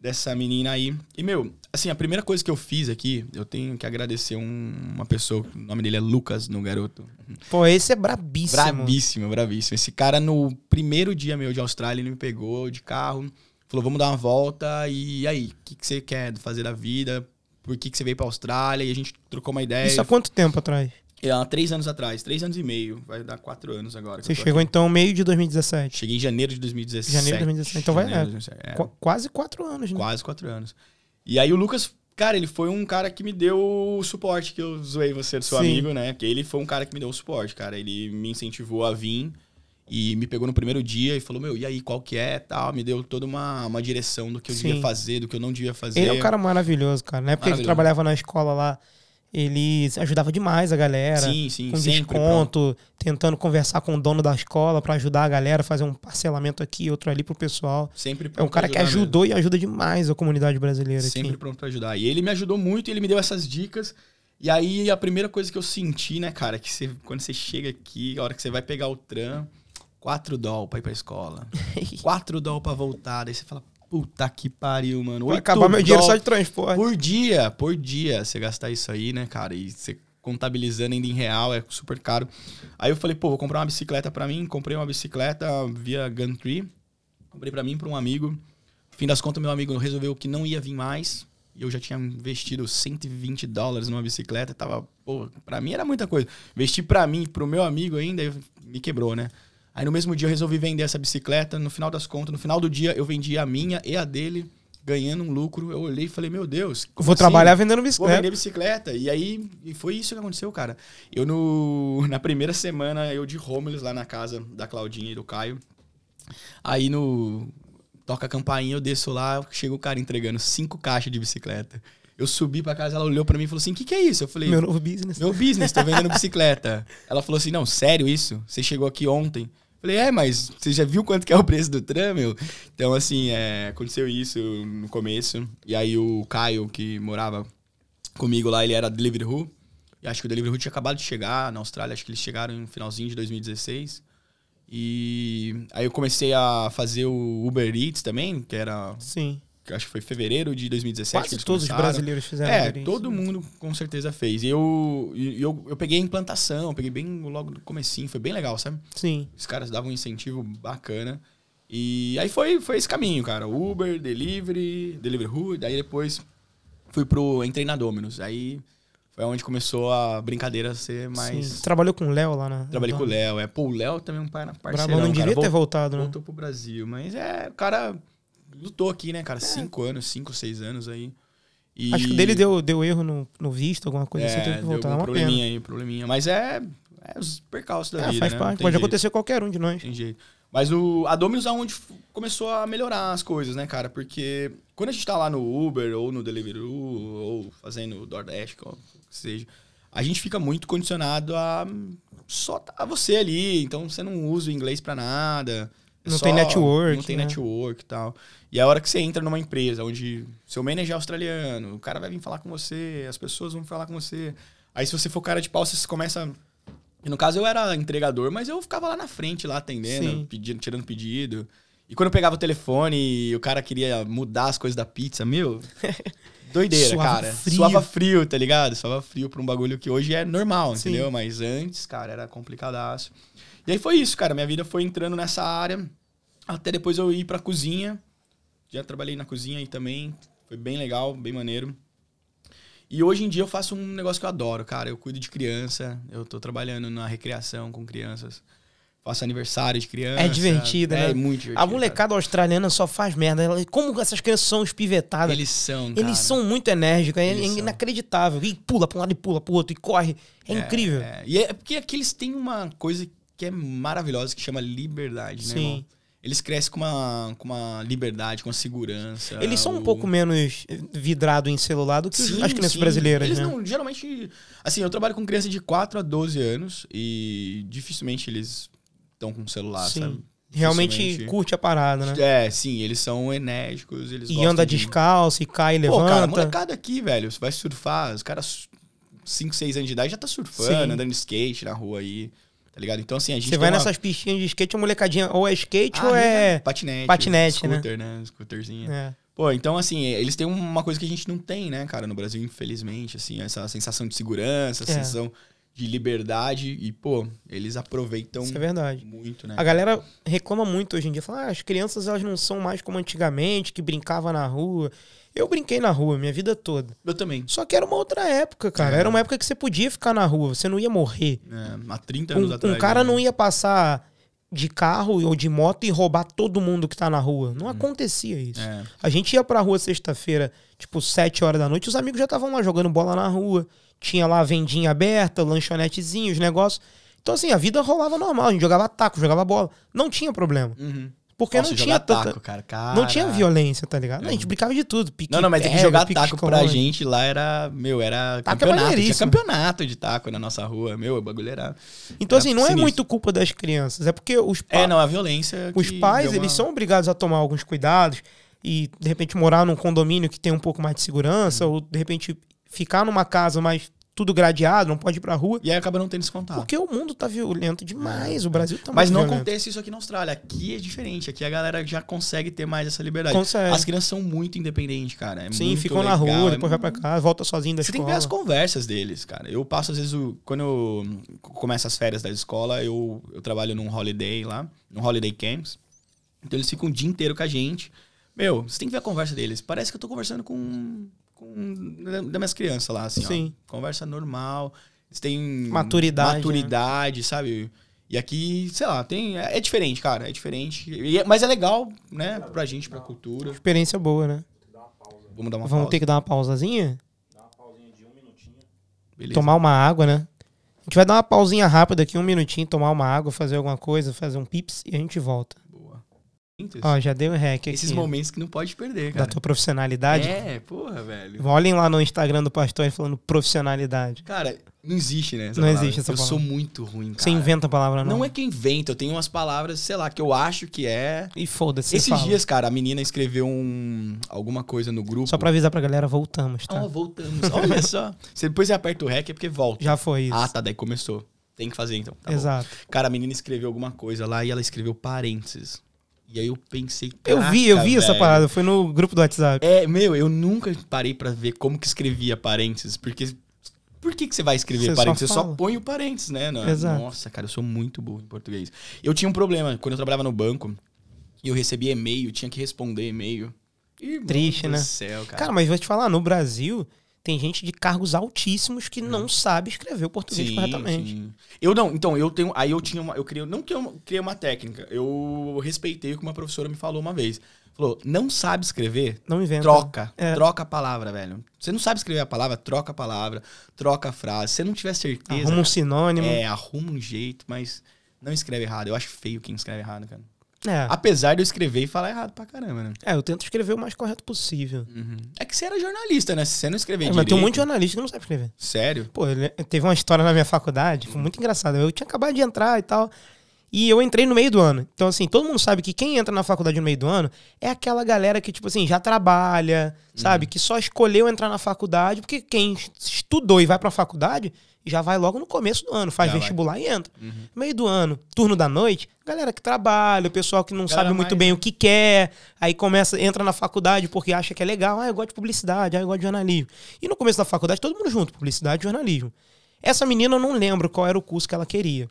dessa menina aí. E, meu, assim, a primeira coisa que eu fiz aqui, eu tenho que agradecer um- uma pessoa, o nome dele é Lucas, no garoto. Pô, esse é brabíssimo. Bravíssimo, bravíssimo. Esse cara, no primeiro dia meu de Austrália, ele me pegou de carro, falou, vamos dar uma volta, e aí, o que, que você quer fazer da vida? Por que, que você veio pra Austrália? E a gente trocou uma ideia. Isso há quanto tempo atrás? Há três anos atrás, três anos e meio, vai dar quatro anos agora. Você chegou aqui. então meio de 2017. Cheguei em janeiro de 2017. Janeiro de 2017, então vai- é. de 2017, é. Qu- quase quatro anos, né? Quase quatro anos. E aí o Lucas, cara, ele foi um cara que me deu o suporte que eu zoei você do seu Sim. amigo, né? Porque ele foi um cara que me deu o suporte, cara. Ele me incentivou a vir e me pegou no primeiro dia e falou, meu, e aí, qual que é, tal. Me deu toda uma, uma direção do que eu Sim. devia fazer, do que eu não devia fazer. Ele é um cara maravilhoso, cara. Na época que ele trabalhava na escola lá, ele ajudava demais a galera. Sim, sim, com sempre pronto. desconto, tentando conversar com o dono da escola pra ajudar a galera, fazer um parcelamento aqui, outro ali pro pessoal. Sempre É um pronto cara que ajudar mesmo. ajudou e ajuda demais a comunidade brasileira Sempre aqui. pronto pra ajudar. E ele me ajudou muito, e ele me deu essas dicas. E aí a primeira coisa que eu senti, né, cara, que você, quando você chega aqui, a hora que você vai pegar o tram, 4 doll pra ir pra escola. 4 doll pra voltar. Daí você fala, puta que pariu, mano. Vai acabar meu dinheiro só de transporte. Por dia, por dia, você gastar isso aí, né, cara? E você contabilizando ainda em real, é super caro. Aí eu falei, pô, vou comprar uma bicicleta pra mim. Comprei uma bicicleta via Gumtree. Comprei pra mim, pra um amigo. Fim das contas, meu amigo resolveu que não ia vir mais. E eu já tinha investido 120 dólares numa bicicleta. Tava, pô, pra mim era muita coisa. Investi pra mim, pro meu amigo ainda, me quebrou, né? Aí no mesmo dia eu resolvi vender essa bicicleta. No final das contas, no final do dia, eu vendi a minha e a dele, ganhando um lucro. Eu olhei e falei, meu Deus. Vou assim? trabalhar vendendo Vou bicicleta. vender bicicleta. E aí, e foi isso que aconteceu, cara. Eu, no, na primeira semana, eu de homeless lá na casa da Claudinha e do Caio. Aí no. Toca a campainha, eu desço lá, chega o cara entregando cinco caixas de bicicleta. Eu subi pra casa, ela olhou pra mim e falou assim: o que, que é isso? Eu falei: Meu novo business. meu business, tô vendendo bicicleta. Ela falou assim: não, sério isso? Você chegou aqui ontem? Falei, é, mas você já viu quanto que é o preço do tram, meu? Então, assim, é, aconteceu isso no começo. E aí o Caio, que morava comigo lá, ele era delivery who. E acho que o Deliveroo tinha acabado de chegar na Austrália, acho que eles chegaram no finalzinho de 2016. E aí eu comecei a fazer o Uber Eats também, que era. Sim. Acho que foi fevereiro de 2017. que Quase todos os começaram. brasileiros fizeram É, isso. todo mundo com certeza fez. E eu, eu, eu peguei a implantação, peguei bem logo no comecinho, foi bem legal, sabe? Sim. Os caras davam um incentivo bacana. E aí foi, foi esse caminho, cara. Uber, Delivery, Deliveroo, daí depois fui pro Entrei na Dominus. Aí foi onde começou a brincadeira ser mais... Sim. Trabalhou com o Léo lá na. Trabalhei com o Léo. É, pô, o Léo também é um par- parceirão, Brabão não cara. devia ter Vol- voltado, né? Voltou pro Brasil. Mas é, o cara lutou aqui, né, cara? Cinco anos, cinco, seis anos aí. E- Acho que dele deu, deu erro no, no visto, alguma coisa assim, teve que deu voltar. É algum uma pena. probleminha aí, probleminha. Mas é, é os percalços da É, vida, faz né? parte. Pode jeito. acontecer qualquer um de nós. Tem jeito. Mas o, a Domino's é onde começou a melhorar as coisas, né, cara? Porque quando a gente tá lá no Uber ou no Deliveroo ou fazendo DoorDash, qual que seja, a gente fica muito condicionado a só tá você ali. Então você não usa o inglês pra nada. É Não tem network, Não tem né? network e tal. E a hora que você entra numa empresa onde seu manager é australiano, o cara vai vir falar com você, as pessoas vão falar com você. Aí se você for cara de pau, você começa e no caso eu era entregador, mas eu ficava lá na frente, lá atendendo, Sim. pedindo, tirando pedido. E quando eu pegava o telefone e o cara queria mudar as coisas da pizza, meu. Doideira, Suava cara. frio. Suava frio, tá ligado? Suava frio pra um bagulho que hoje é normal, Sim. entendeu? Mas antes, cara, era complicadaço. E aí foi isso, cara. Minha vida foi entrando nessa área. Até depois eu ir pra cozinha. Já trabalhei na cozinha aí também. Foi bem legal, bem maneiro. E hoje em dia eu faço um negócio que eu adoro, cara. Eu cuido de criança. Eu tô trabalhando na recreação com crianças. Faço aniversário de criança. É divertido, é, né? É muito divertido. A molecada australiana só faz merda. Ela- Como essas crianças são cara. espivetadas. Eles são, cara. Eles são muito enérgicos, é Eles é são. inacreditável. E pula pra um lado e pula pro outro e corre. É, incrível. É, E é porque aqui eles têm uma coisa que é maravilhosa, que chama liberdade, né, Sim. irmão? Eles crescem com uma, com uma liberdade, com uma segurança. Eles são um o- pouco menos vidrados em celular do que Sim, as crianças sim. brasileiras, Eles né? não, geralmente... Assim, eu trabalho com criança de 4 a 12 anos e dificilmente eles estão com celular, Sim. sabe? Realmente curte a parada, né? É, sim, eles são enérgicos, eles E anda de... descalço, e cai e Pô, cara, levanta. molecada aqui, velho, você vai surfar, os caras 5, 6 anos de idade já tá surfando, Sim. andando de skate na rua aí, tá ligado? Então, assim, a gente Você vai uma- nessas pistinhas de skate, a molecadinha ou é skate Ah, ou é. Patinete. patinete, né? scooter, né? Scooterzinho. é. Pô, então, assim, eles têm uma coisa que a gente não tem, né, cara, no Brasil, infelizmente, assim, essa sensação de segurança, essa É. sensação de liberdade e, pô, eles aproveitam Isso é verdade. muito, né? A galera reclama muito hoje em dia. Fala, ah, as crianças elas não são mais como antigamente, que brincava na rua. Eu brinquei na rua minha vida toda. Eu também. Só que era uma outra época, cara. É. Era uma época que você podia ficar na rua, você não ia morrer. É, há 30 anos Um, atrás. um cara né? não ia passar de carro ou de moto e roubar todo mundo que tá na rua. Não acontecia isso. Hum. É. A gente ia pra rua sexta-feira, tipo, 7 horas da noite, os amigos já estavam lá jogando bola na rua. Tinha lá a vendinha aberta, lanchonetezinho, os negócios. Então, assim, a vida rolava normal. A gente jogava taco, jogava bola. Não tinha problema. Uhum. Porque não tinha tanta. taco, cara. Não tinha violência, tá ligado? A gente brincava de tudo. Pique Não, não, mas tem que pega, jogar taco pra esconde. gente lá era, meu, era Taco é campeonato. Tinha maneiríssimo. campeonato de taco na nossa rua. Meu, o bagulho era. Então, era assim, não é sinistro. muito culpa das crianças. É porque os, pa- É, não, a violência. os que pais, uma- eles são obrigados a tomar alguns cuidados e, de repente, morar num condomínio que tem um pouco mais de segurança, Uhum. ou, de repente, ficar numa casa mais tudo gradeado, não pode ir pra rua. E aí acaba não tendo esse contato. Porque o mundo tá violento demais. O Brasil tá Mas não violento. acontece isso aqui na Austrália. Aqui é diferente. Aqui a galera já consegue ter mais essa liberdade. Consegue. As crianças são muito independentes, cara. É Sim, ficam na legal, rua, é depois vai pra casa, volta sozinho da Você tem que escola. ver as conversas deles, cara. Eu passo, às vezes, o- quando eu começo as férias da escola, eu, eu trabalho num holiday lá, num holiday camps. Então eles ficam o dia inteiro com a gente. Meu, você tem que ver a conversa deles. Parece que eu tô conversando com, com da- das minhas crianças lá, assim, Sim. ó. Conversa normal. Eles têm Maturidade, né? maturidade, sabe? E aqui, sei lá, tem é, é diferente, cara, é diferente. É- mas é legal, né, pra gente, pra cultura. Experiência boa, né? Vamos dar uma Vamos pausa. ter que dar uma pausazinha? Beleza. Tomar uma água, né? A gente vai dar uma pausinha rápida aqui, um minutinho, tomar uma água, fazer alguma coisa, fazer um pips e a gente volta. Ó, já deu um hack aqui. Esses momentos que não pode perder, Da cara. tua profissionalidade. É, porra, velho. Olhem lá no Instagram do pastor falando profissionalidade. Cara, não existe, né? Não palavra. existe essa Eu palavra. sou muito ruim, cara. Você inventa a palavra, não. Não é que eu invento, eu tenho umas palavras, sei lá, que eu acho que é. E foda-se. você Esses fala. dias, cara, a menina escreveu um, alguma coisa no grupo. Só pra avisar pra galera, voltamos, tá? Ah, voltamos. Olha só. Se depois você aperta o REC é porque volta. Já foi isso. Ah, tá, daí começou. Tem que fazer então. Tá bom. Exato. Cara, a menina escreveu alguma coisa lá e ela escreveu parênteses. E aí eu pensei. Eu vi, eu "Caraca, vi essa velho." parada. Foi no grupo do WhatsApp. É, meu, eu nunca parei pra ver como que escrevia parênteses, porque. Por que, que você vai escrever Você só parênteses? Você só põe o parênteses, né? Não- Exato. Nossa, cara, eu sou muito burro em português. Eu tinha um problema, quando eu trabalhava no banco, e eu recebia e-mail, tinha que responder e-mail. Triste, né? Céu, cara. Cara, mas vou te falar, no Brasil tem gente de cargos altíssimos que não sabe escrever o português corretamente. sim. Eu não, então, eu tenho. Aí eu tinha uma. Eu criei, não que eu criei uma técnica. Eu respeitei o que uma professora me falou uma vez. Falou: não sabe escrever? Não inventa. Troca. É. Troca a palavra, velho. Você não sabe escrever a palavra, troca a palavra, troca a frase. Se você não tiver certeza. Arruma um sinônimo. É, arruma um jeito, mas não escreve errado. Eu acho feio quem escreve errado, cara. É. Apesar de eu escrever e falar errado pra caramba, né? É, eu tento escrever o mais correto possível. Uhum. É que você era jornalista, né? Se você não escrever É, direito... mas tem um monte de jornalista que não sabe escrever. Sério? Pô, teve uma história na minha faculdade, foi muito engraçada. Eu tinha acabado de entrar e tal. E eu entrei no meio do ano. Então, assim, todo mundo sabe que quem entra na faculdade no meio do ano é aquela galera que, tipo assim, já trabalha, sabe? Que só escolheu entrar na faculdade, porque quem estudou e vai pra faculdade já vai logo no começo do ano, faz Já vai. vestibular e entra. Uhum. Meio do ano, turno da noite, galera que trabalha, o pessoal que não Galera sabe muito mais- bem o que quer, aí começa, entra na faculdade porque acha que é legal, ah, eu gosto de publicidade, ah, eu gosto de jornalismo. E no começo da faculdade, todo mundo junto, publicidade e jornalismo. Essa menina eu não lembro qual era o curso que ela queria.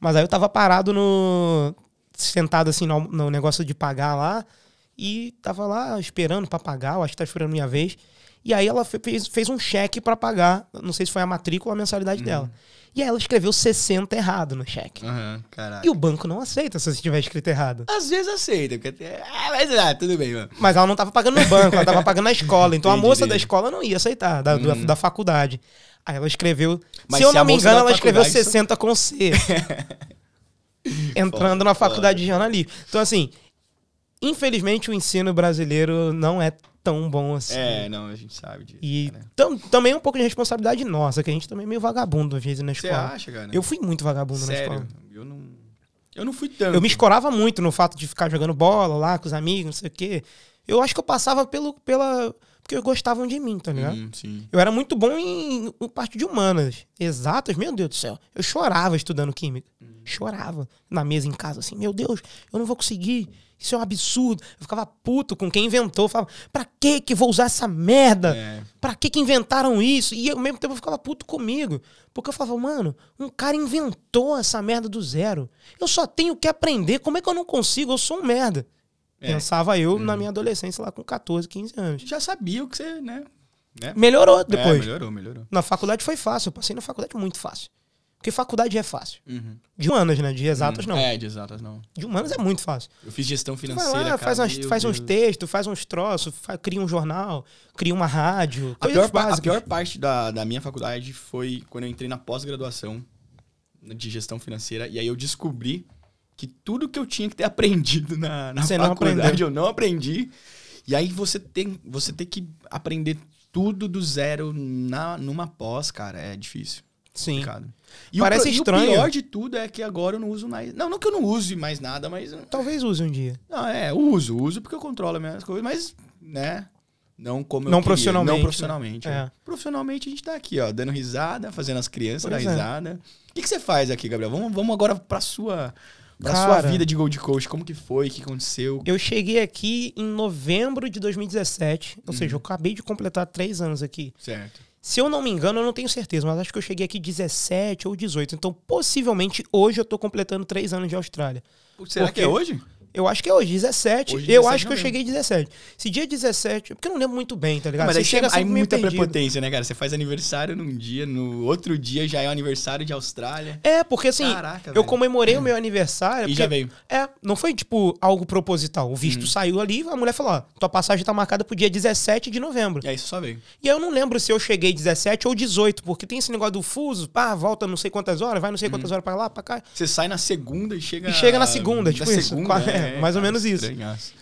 Mas aí eu tava parado no. sentado assim no, no negócio de pagar lá. E tava lá esperando pra pagar, eu acho que tá esperando a minha vez. E aí ela fe- fez, fez um cheque pra pagar. Não sei se foi a matrícula ou a mensalidade dela. E aí ela escreveu 60 errado no cheque. Caralho. E o banco não aceita se você tiver escrito errado. Às vezes aceita, porque. Ah, mas ah, tudo bem, mano. Mas ela não tava pagando no banco, ela tava pagando na escola. Então a Entendi, moça da escola não ia aceitar, da, da, da faculdade. Aí ela escreveu. Mas se eu a não me engano, ela escreveu faculdade- 60 com C. entrando na faculdade de jornalismo. Então, assim, infelizmente o ensino brasileiro não é tão bom assim. É, não, a gente sabe disso. E tam- também é um pouco de responsabilidade nossa, que a gente também é meio vagabundo às vezes na Você escola. acha, cara? Eu fui muito vagabundo na Sério? escola. Eu não... Eu não fui tanto. Eu me escorava muito no fato de ficar jogando bola lá com os amigos, não sei o quê. Eu acho que eu passava pelo, pela. Porque gostavam de mim, tá ligado? Hum. Eu era muito bom em, em parte de humanas. Exatas, meu Deus do céu. Eu chorava estudando química. Chorava na mesa em casa, assim, meu Deus, eu não vou conseguir. Isso é um absurdo. Eu ficava puto com quem inventou. Eu falava, pra que que vou usar essa merda? É. Pra que que inventaram isso? E ao mesmo tempo eu ficava puto comigo. Porque eu falava, mano, um cara inventou essa merda do zero. Eu só tenho que aprender. Como é que eu não consigo? Eu sou um merda. É. Pensava eu na minha adolescência, lá com 14, 15 anos. Já sabia o que você, né? né? Melhorou É, depois. melhorou, melhorou. Na faculdade foi fácil. Eu passei na faculdade muito fácil. Porque faculdade é fácil. Uhum. De humanas, né? De exatas, não. É, de exatas não. De humanas é muito fácil. Eu fiz gestão Tu vai financeira, lá, cara, faz, umas- faz uns textos, faz uns troços, fa- cria um jornal, cria uma rádio. A pior, a pior parte da, da minha faculdade foi quando eu entrei na pós-graduação de gestão financeira. E aí eu descobri que tudo que eu tinha que ter aprendido na, na Você não faculdade aprendeu. eu não aprendi. E aí você tem, você tem que aprender tudo do zero na, numa pós, cara, é difícil. Sim. complicado. E Parece o, estranho. E o pior de tudo é que agora eu não uso mais. Não, não que eu não use mais nada, mas. Talvez use um dia. Não, é, uso, uso porque eu controlo as minhas coisas, mas, né? Não como eu Não queria. profissionalmente, Não né? profissionalmente. É. é. Profissionalmente a gente tá aqui, ó, dando risada, fazendo as crianças Pois dar é. risada. O que, que você faz aqui, Gabriel? Vamos, vamos agora pra sua, pra Cara. sua vida de Gold Coach. Como que foi? O que aconteceu? Eu cheguei aqui em novembro de 2017. Ou seja, eu acabei de completar três anos aqui. Certo. Se eu não me engano, eu não tenho certeza, mas acho que eu cheguei aqui 17 ou 18. Então, possivelmente, hoje eu tô completando três anos de Austrália. Será Por que é hoje? Eu acho que é hoje, 17. Hoje, eu 17 acho que eu cheguei 17. Se dia 17, porque eu não lembro muito bem, tá ligado? Mas Você aí chega aí muita perdido. prepotência, né, cara? Você faz aniversário num dia, no outro dia já é o aniversário de Austrália. É, porque assim, Caraca, eu velho. comemorei o meu aniversário. E porque- já veio. É, não foi tipo algo proposital. O visto saiu ali, a mulher falou: ó, tua passagem tá marcada pro dia 17 de novembro. E aí você só veio. E aí eu não lembro se eu cheguei 17 ou 18, porque tem esse negócio do fuso, pá, volta não sei quantas horas, vai não sei quantas horas pra lá, pra cá. Você sai na segunda e chega. E chega na segunda, tipo isso. segunda, Qua- é. É, mais ou menos isso.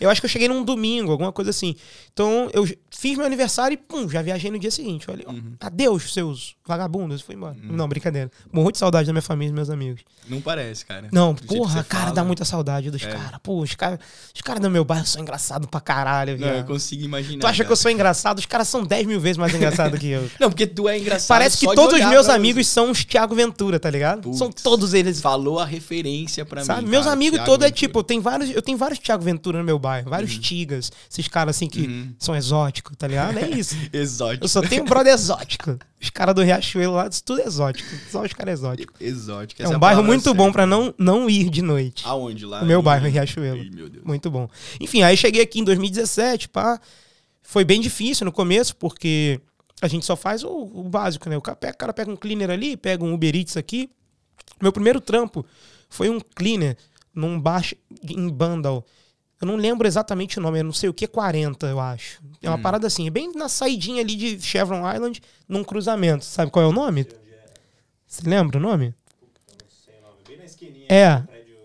Eu acho que eu cheguei num domingo, alguma coisa assim. Então, eu fiz meu aniversário e, pum, já viajei no dia seguinte. Olha, Uhum. adeus, seus vagabundos. Fui embora. Não, brincadeira. Morro de saudade da minha família e dos meus amigos. Não parece, cara. Não, Do porra, você cara, fala. dá muita saudade dos É. caras. Pô, os caras os cara do meu bairro são engraçados pra caralho, Não, eu consigo imaginar. Tu acha que eu cara. sou engraçado? Os caras são 10 mil vezes mais engraçados que eu. Não, porque tu é engraçado. Parece que todos os meus amigos são os Thiago Ventura, tá ligado? Putz. São todos eles. você. Falou a referência pra Sabe? mim. Meus cara, amigos Thiago todos é Ventura. tipo, tem vários, eu tenho vários Thiago Ventura no meu bairro, vários Tigas, esses caras assim que Uhum. são exóticos, tá ligado? É isso. Exótico. Eu só tenho um brother exótico. Os caras do Riachuelo lá, tudo é exótico. Só os caras exóticos. Exótico. É um a bairro muito bom pra não, não ir de noite. Aonde? Lá? O meu em- bairro, em Riachuelo. Ih, meu Deus. Muito bom. Enfim, aí cheguei aqui em 2017, pá. Foi bem difícil no começo, porque a gente só faz o, o básico, né? O cara pega, o cara pega um cleaner ali, pega um Uber Eats aqui. Meu primeiro trampo foi um cleaner num bar em Bandal. Eu não lembro exatamente o nome, eu não sei o que, 40, eu acho. É uma parada assim, é bem na saidinha ali de Chevron Island, num cruzamento. Sabe qual é o nome? Você lembra o nome? É.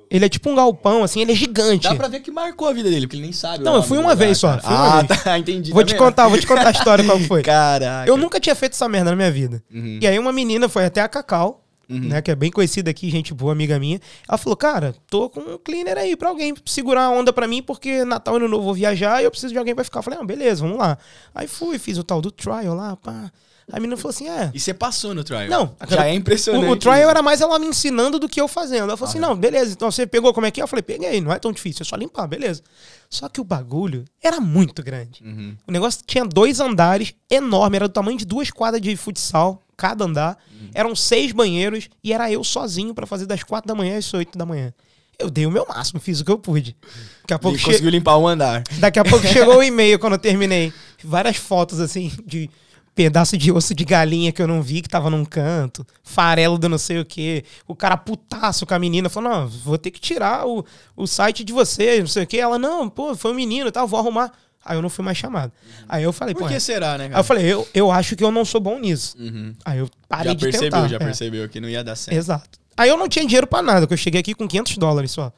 Ele é tipo um galpão, assim, ele é gigante. Dá pra ver que marcou a vida dele, porque ele nem sabe. Não, eu fui uma lugar, vez só, ah, vez. tá, entendi. Vou tá te contar, vou te contar a história qual foi. Caraca. Eu nunca tinha feito essa merda na minha vida. Uhum. E aí uma menina foi até a Cacau, Uhum. né, que é bem conhecida aqui, gente boa, amiga minha. Ela falou, cara, tô com um cleaner aí pra alguém segurar a onda pra mim, porque Natal Ano Novo vou viajar e eu preciso de alguém pra ficar. Eu falei, ah, beleza, vamos lá. Aí fui, fiz o tal do trial lá, pá. Aí a menina falou assim, é... E você passou no trial. Não, Já é impressionante. O, o trial isso. era mais ela me ensinando do que eu fazendo. Ela falou assim: Ah, não, beleza, então você pegou como é que é? Eu falei, peguei, não é tão difícil, é só limpar, beleza. Só que o bagulho era muito grande. Uhum. O negócio tinha dois andares, enorme, era do tamanho de duas quadras de futsal, cada andar. Uhum. Eram seis banheiros e era eu sozinho pra fazer das quatro da manhã às oito da manhã. Eu dei o meu máximo, fiz o que eu pude. Daqui a pouco, che- conseguiu limpar um andar. Daqui a pouco chegou o e-mail quando eu terminei. Várias fotos assim de pedaço de osso de galinha que eu não vi, que tava num canto, farelo do não sei o quê. O cara putaço com a menina, falou: não, vou ter que tirar o, o site de você, não sei o quê. Ela, não, pô, foi um menino e tal, vou arrumar. Aí eu não fui mais chamado. Aí eu falei, Por que será, né, Aí cara? eu falei, eu, eu acho que eu não sou bom nisso. Uhum. Aí eu parei Já de percebeu, tentar. já é. percebeu que não ia dar certo. Exato. Aí eu não tinha dinheiro pra nada, porque eu cheguei aqui com 500 dólares só.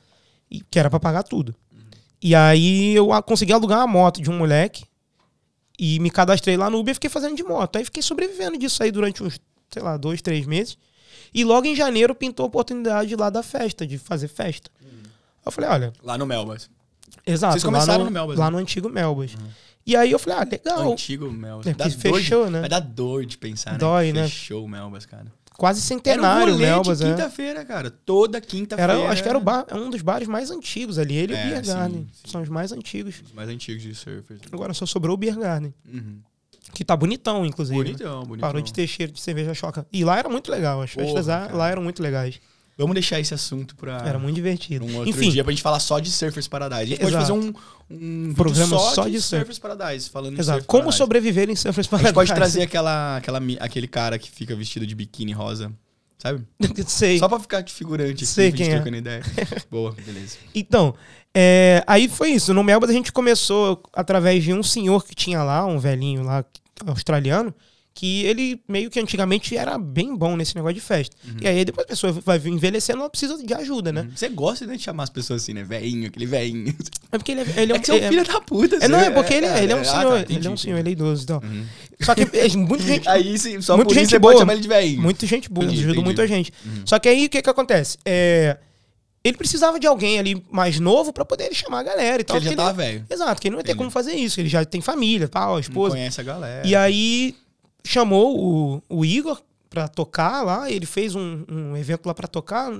E que era pra pagar tudo. E aí eu consegui alugar uma moto de um moleque e me cadastrei lá no Uber e fiquei fazendo de moto. Aí fiquei sobrevivendo disso aí durante uns, sei lá, dois, três meses. E logo em janeiro pintou a oportunidade lá da festa, de fazer festa. Aí eu falei, olha, Lá no Melbas. Exato. Vocês começaram lá no Melbas, Lá né? no antigo Melbas. E aí eu falei, ah, legal. Antigo Melbas. É, Dá fechou, de, né? Vai dar dor de pensar, Dói, né? né? Fechou o Melbas, cara. Quase Era um centenário Melbas, de é. quinta-feira, cara. Toda quinta-feira. Era, acho que era bar, é um dos bares mais antigos ali. Ele e É, o Beer sim, Garden. sim. São os mais antigos. Os mais antigos de surfers. Agora só sobrou o Beer Garden. Uhum. Que tá bonitão, inclusive. né? Bonitão, bonitão. Parou de ter cheiro de cerveja choca. E lá era muito legal. As festas Porra, lá, lá eram muito legais. Vamos deixar esse assunto pra, Era muito divertido. um outro Enfim, dia pra gente falar só de Surfers Paradise. A gente pode Exato. fazer um, um vídeo Programa só, só de, de surf. Surfers Paradise, falando exato. Surf Como Paradise. sobreviver em Surfers A Paradise. gente pode trazer aquela, aquela, aquele cara que fica vestido de biquíni rosa, sabe? Sei. Só pra ficar de figurante aqui, Sei gente quem é. ideia. Boa, beleza. Então, é, aí foi isso. No Melbourne a gente começou através de um senhor que tinha lá, um velhinho lá, australiano, que ele meio que antigamente era bem bom nesse negócio de festa. Uhum. E aí depois a pessoa vai envelhecendo, ela precisa de ajuda, né? Você gosta né, de chamar as pessoas assim, né? Veinho, aquele veinho. É porque ele é, ele é É um que você é um é- filho da puta. é, não, é porque ele, é, ele é um ah, senhor, tá, entendi, ele é um senhor, ele é idoso e tal. Uhum. Só que é, muita gente, Aí, sim, só Muito por isso gente você boa. pode chamar ele de veinho. muita gente boa, Entendi, ajuda entendi. muita gente. Uhum. Só que aí o que que acontece? É, ele precisava de alguém ali mais novo pra poder chamar a galera e tal. Porque ele já tava velho. Exato, que ele não ia ter Entendi. como fazer isso. Ele já tem família, tal, a Não esposa. conhece a galera. E aí chamou o, o Igor pra tocar lá, ele fez um, um evento lá pra tocar.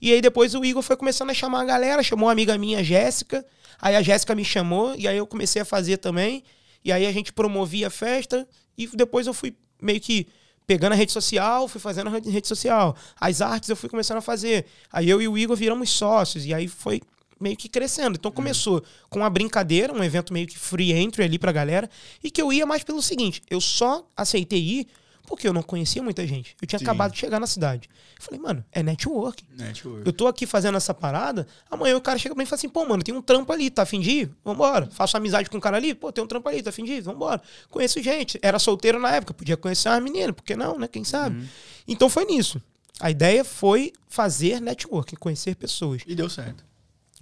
E aí depois o Igor foi começando a chamar a galera, chamou uma amiga minha, Jéssica. Aí a Jéssica me chamou e aí eu comecei a fazer também. E aí a gente promovia a festa e depois eu fui meio que pegando a rede social, fui fazendo a rede social. As artes eu fui começando a fazer. Aí eu e o Igor viramos sócios e aí foi meio que crescendo. Então começou com uma brincadeira, um evento meio que free entry ali pra galera, e que eu ia mais pelo seguinte, eu só aceitei ir porque eu não conhecia muita gente. Eu tinha Sim. acabado de chegar na cidade. Eu falei, mano, é network. Network. Eu tô aqui fazendo essa parada, amanhã o cara chega pra mim e fala assim, pô, mano, tem um trampo ali, tá afim de ir? Vambora. Faço amizade com o cara ali, pô, tem um trampo ali, tá afim de ir? Vambora. Conheço gente. Era solteiro na época, podia conhecer uma menina, por que não, né? Quem sabe? Uhum. Então foi nisso. A ideia foi fazer networking, conhecer pessoas. E deu certo.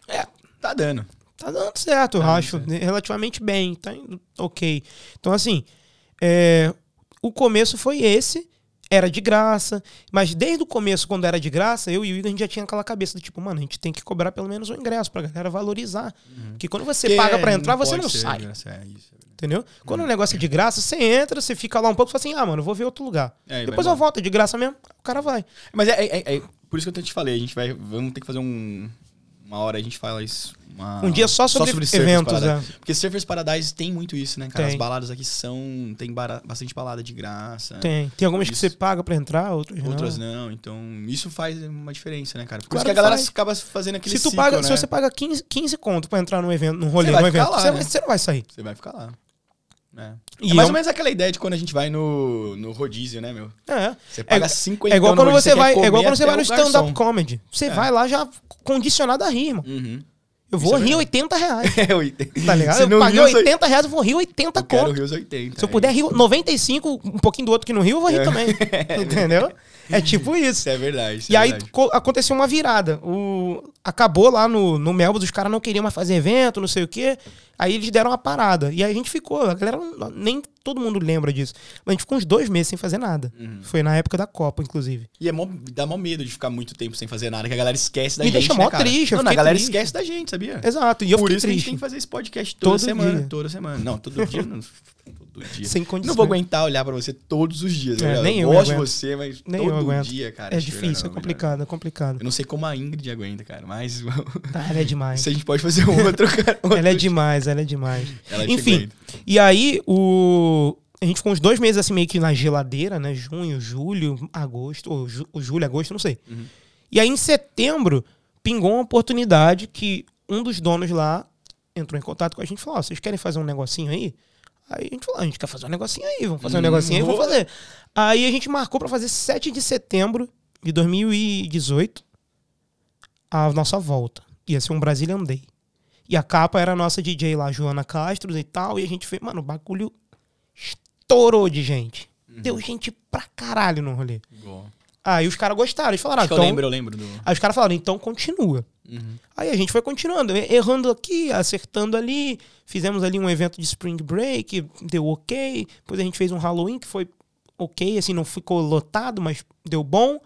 É, Tá dando. Tá dando certo, eu Tá acho. certo. Relativamente bem, tá indo ok. Então, assim, é, o começo foi esse, era de graça, mas desde o começo, quando era de graça, eu e o Igor, a gente já tinha aquela cabeça do tipo, mano, a gente tem que cobrar pelo menos o ingresso pra galera valorizar. Porque quando você Porque paga pra entrar, não você não sai. graça, é isso, é. Entendeu? Quando o negócio é de graça, você entra, você fica lá um pouco e fala assim, ah, mano, vou ver outro lugar. É, Depois eu volto, é de graça mesmo, o cara vai. Mas é- é por isso que eu te falei, a gente vai. Vamos ter que fazer um. Uma hora a gente fala isso. uma- Um dia só sobre Surfers eventos, Paradise. é. Porque Surfers Paradise tem muito isso, né, cara? Tem. As baladas aqui são. Tem bara- bastante balada de graça. Tem. Tem algumas que Isso. você paga pra entrar, outras, Outras não. não. Então, isso faz uma diferença, né, cara? Por Claro isso que a que galera faz. acaba fazendo aquele Se tu ciclo, paga, né? se você paga 15, 15 conto pra entrar num evento, num rolê, num evento, lá, você, né? vai- você não vai sair. Você vai ficar lá. É. E é mais é ou menos aquela ideia de quando a gente vai no, no rodízio, né, meu? É. Você paga É- 50 É igual no quando você vai, é igual quando você vai no stand-up comedy. Você É. vai lá já condicionado a rir, irmão. Uhum. Eu vou é rir verdade. 80 reais. É, 80. Tá ligado? Se Eu paguei você- 80 reais, eu vou rir 80 Eu quero conto. rir os 80. Se eu é puder rir 95, um pouquinho do outro que não riu, eu vou rir também. Entendeu? É tipo isso. É verdade. isso E é aí verdade. aconteceu uma virada. O... Acabou lá no, no Melbourne, os caras não queriam mais fazer evento, não sei o quê. Aí eles deram uma parada. E aí a gente ficou, a galera não- nem todo mundo lembra disso. Mas a gente ficou uns dois meses sem fazer nada. Uhum. Foi na época da Copa, inclusive. E é mó, dá mó medo de ficar muito tempo sem fazer nada, que a galera esquece da Me gente. deixa né, mó cara? triste, Não, a galera triste. esquece da gente, sabia? Exato. E eu Por isso que a gente triste. tem que fazer esse podcast toda Todo semana. dia. Toda semana. Não, todo dia. não, todo dia. Sem condições. Não vou aguentar olhar pra você todos os dias. É, né? nem eu eu gosto de você, mas Nem eu todo aguento. dia, cara. É difícil, é não, complicado, é complicado. Eu não sei como a Ingrid aguenta, cara, mas ela é demais. se a gente pode fazer um outro, cara. outro Ela é demais, ela é demais. Ela Enfim, e aí o. A gente ficou uns dois meses assim meio que na geladeira, né? Junho, julho, agosto, ou ju- julho, agosto, não sei. Uhum. E aí em setembro pingou uma oportunidade que um dos donos lá entrou em contato com a gente e falou: Ó, vocês querem fazer um negocinho aí? Aí a gente falou: "Ah, a gente quer fazer um negocinho aí, vamos fazer um Hum, negocinho aí, vamos boa. fazer. Aí a gente marcou pra fazer 7 de setembro de 2018 a nossa volta. Ia ser um Brazilian Day. E a capa era a nossa DJ lá, Joana Castro e tal. E a gente fez, mano, o bagulho estourou de gente. Uhum. Deu gente pra caralho no rolê. Igual. Aí os caras gostaram. Eles falaram, ah, então. eu lembro, eu lembro do. Aí os caras falaram, então continua. Uhum. Aí a gente foi continuando, errando aqui, acertando ali. Fizemos ali um evento de Spring Break, deu ok. Depois a gente fez um Halloween que foi ok, assim, não ficou lotado, mas deu bom.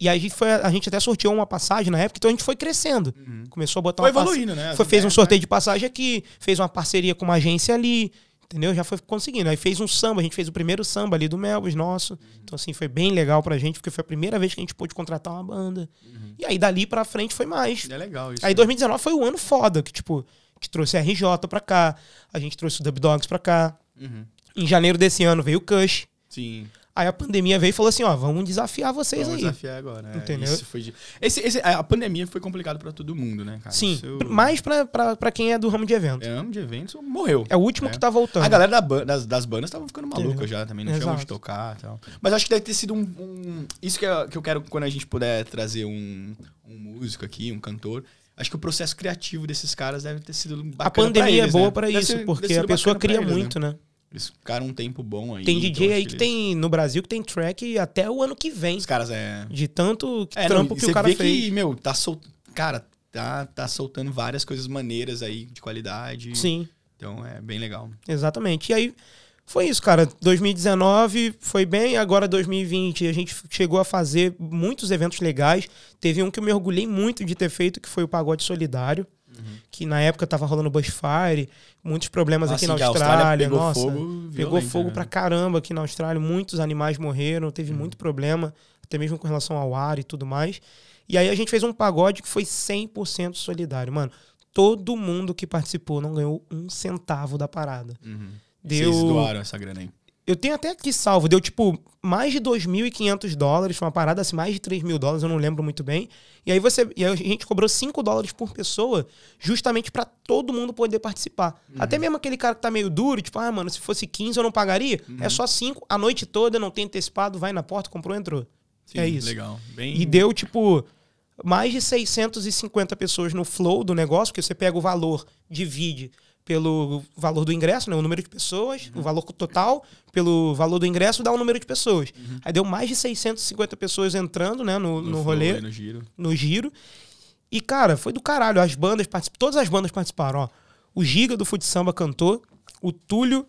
E aí a gente, foi, a gente até sorteou uma passagem na época, então a gente foi crescendo. Uhum. Começou a botar Foi uma pass- evoluindo, né? foi, fez um É, sorteio de passagem aqui, fez uma parceria com uma agência ali, entendeu? Já foi conseguindo. Aí fez um samba, a gente fez o primeiro samba ali do Melvis nosso. Então, assim, foi bem legal pra gente, porque foi a primeira vez que a gente pôde contratar uma banda. E aí, dali pra frente, foi mais. É legal isso. Aí 2019 foi o ano foda, que tipo, a gente trouxe a RJ pra cá, a gente trouxe o Dub Dogs pra cá. Uhum. Em janeiro desse ano veio o Kush. Sim. Aí a pandemia veio e falou assim, ó, vamos desafiar vocês Vamos aí. desafiar agora. é, Entendeu? isso foi de- esse, esse- a pandemia foi complicado pra todo mundo, né, cara? Sim, Isso- mais pra quem é do ramo de evento. É, amo de eventos, morreu. É o último É. que tá voltando. A galera da ban- das, das bandas estavam ficando maluca Entendeu? já também, não tinha onde tocar e tal. Mas acho que deve ter sido um. um- isso que eu, que eu quero quando a gente puder trazer um, um músico aqui, um cantor. Acho que o processo criativo desses caras deve ter sido bacana. a pandemia pra eles, é boa né? pra Deve isso, porque a pessoa cria né? muito, né? Eles ficaram um tempo bom aí. Tem DJ aí que eles- tem no Brasil que tem track até o ano que vem. Os caras é. De tanto É, não, trampo e que o cara vê fez. que, meu, tá sol... Cara, tá, tá soltando várias coisas maneiras aí, de qualidade. Sim, Então é bem legal. exatamente. E aí foi isso, cara. 2019 foi bem, agora 2020 a gente chegou a fazer muitos eventos legais. Teve um que eu me orgulhei muito de ter feito, que foi o Pagode Solidário, que na época tava rolando Bushfire, muitos problemas aqui Assim na que a Austrália. pegou Nossa, fogo. Pegou fogo né? pra caramba aqui na Austrália, muitos animais morreram, teve muito problema, até mesmo com relação ao ar e tudo mais. E aí a gente fez um pagode que foi 100% solidário. Mano, todo mundo que participou não ganhou um centavo da parada. Uhum. Deu. Vocês doaram essa grana aí. Eu tenho até aqui salvo, deu tipo mais de 2.500 dólares, foi uma parada assim, mais de 3 mil dólares, eu não lembro muito bem. E aí você, e aí a gente cobrou 5 dólares por pessoa, justamente pra todo mundo poder participar. Uhum. Até mesmo aquele cara que tá meio duro, tipo, ah, mano, se fosse 15 eu não pagaria. Uhum. É só 5, a noite toda, não tem antecipado, vai na porta, comprou, entrou. Sim, é isso. Legal. Bem... E deu, tipo, mais de 650 pessoas no flow do negócio, porque você pega o valor, divide pelo valor do ingresso, né, o número de pessoas, o valor total, pelo valor do ingresso, dá o número de pessoas. Aí deu mais de 650 pessoas entrando né, no, no, flow rolê, No giro. no giro. E, cara, foi do caralho. As bandas particip... Todas as bandas participaram, ó. O Giga do Fute Samba cantou, o Túlio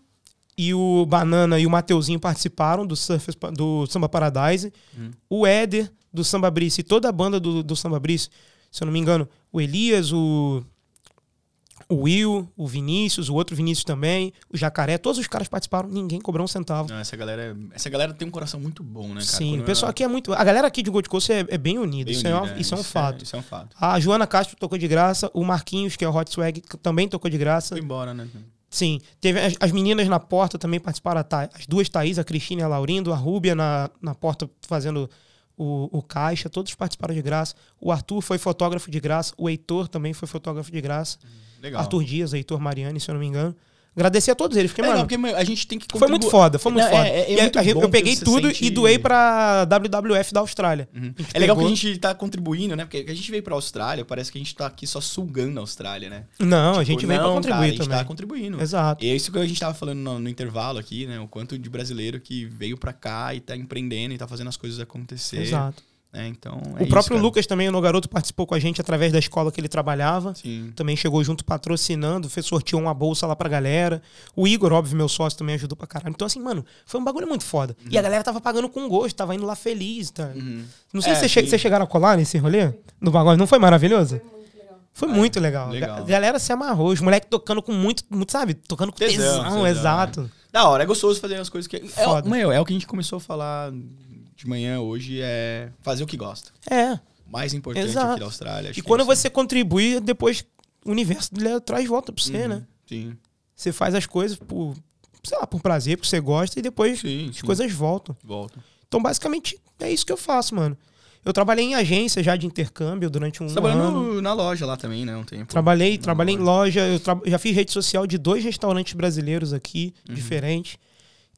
e o Banana e o Mateuzinho participaram do, do Samba Paradise. Hum. O Éder do Samba Brice e toda a banda do, do Samba Brice, se eu não me engano, o Elias, o, o Will, o Vinícius, o outro Vinícius também, o Jacaré, todos os caras participaram, ninguém cobrou um centavo. Não, essa galera, essa galera tem um coração muito bom, né, cara? Sim, Quando o pessoal aqui é muito. A galera aqui de Gold Coast é, é bem unida. bem isso, é, uma- isso é um fato. Isso é um fato. A Joana Castro tocou de graça, o Marquinhos, que é o Hot Swag, também tocou de graça. Foi embora, né? Sim, teve as, as meninas na porta também participaram, Tha- as duas Thaís, a Cristina e a Laurindo, a Rúbia na, na porta fazendo o, o caixa, todos participaram de graça. O Arthur foi fotógrafo de graça, o Heitor também foi fotógrafo de graça. Legal. Arthur Dias, Heitor Mariani, se eu não me engano. Agradecer a todos eles, porque, é mano, porque meu, a gente tem que foi muito foda, foi muito Não, foda. é- é- é a- muito a bom eu peguei tudo sente- e doei pra WWF da Austrália. Uhum. A É legal pegou- que a gente tá contribuindo, né? Porque a gente veio pra Austrália, parece que a gente tá aqui só sugando a Austrália, né? Não, a Tipo, gente veio pra não, contribuir cara, a gente também. tá contribuindo. Exato. E é isso que a gente tava falando no, no intervalo aqui, né? O quanto de brasileiro que veio pra cá e tá empreendendo e tá fazendo as coisas acontecer. Exato. Né? Então, o é isso, próprio cara. Lucas também, o No Garoto, participou com a gente através da escola que ele trabalhava. Sim. Também chegou junto patrocinando, fez, sorteou uma bolsa lá pra galera. O Igor, óbvio, meu sócio, também ajudou pra caralho. Então, assim, mano, foi um bagulho muito foda. E a galera tava pagando com gosto, tava indo lá feliz. Tá? Uhum. Não sei É, se vocês che chegaram a colar nesse rolê no bagulho. Não foi maravilhoso? Foi É, muito legal. legal. A galera se amarrou. Os moleques tocando com muito, muito, sabe? Tocando com Tesão, tesão, tesão, exato. Da hora, é gostoso fazer as coisas que. É, Foda. meu, é o que a gente começou a falar de manhã hoje, é fazer o que gosta. É. Mais importante Exato. aqui da Austrália. E quando é isso. você contribui, depois o universo traz volta pra você, Uhum. né? Sim. Você faz as coisas por, sei lá, por prazer, porque você gosta, e depois Sim, as sim. coisas voltam. Volta. Então, basicamente, é isso que eu faço, mano. Eu trabalhei em agência já de intercâmbio durante um ano. no- na loja lá também, né? Um tempo. Trabalhei, trabalhei em loja. loja, eu tra- já fiz rede social de dois restaurantes brasileiros aqui, Uhum. diferentes.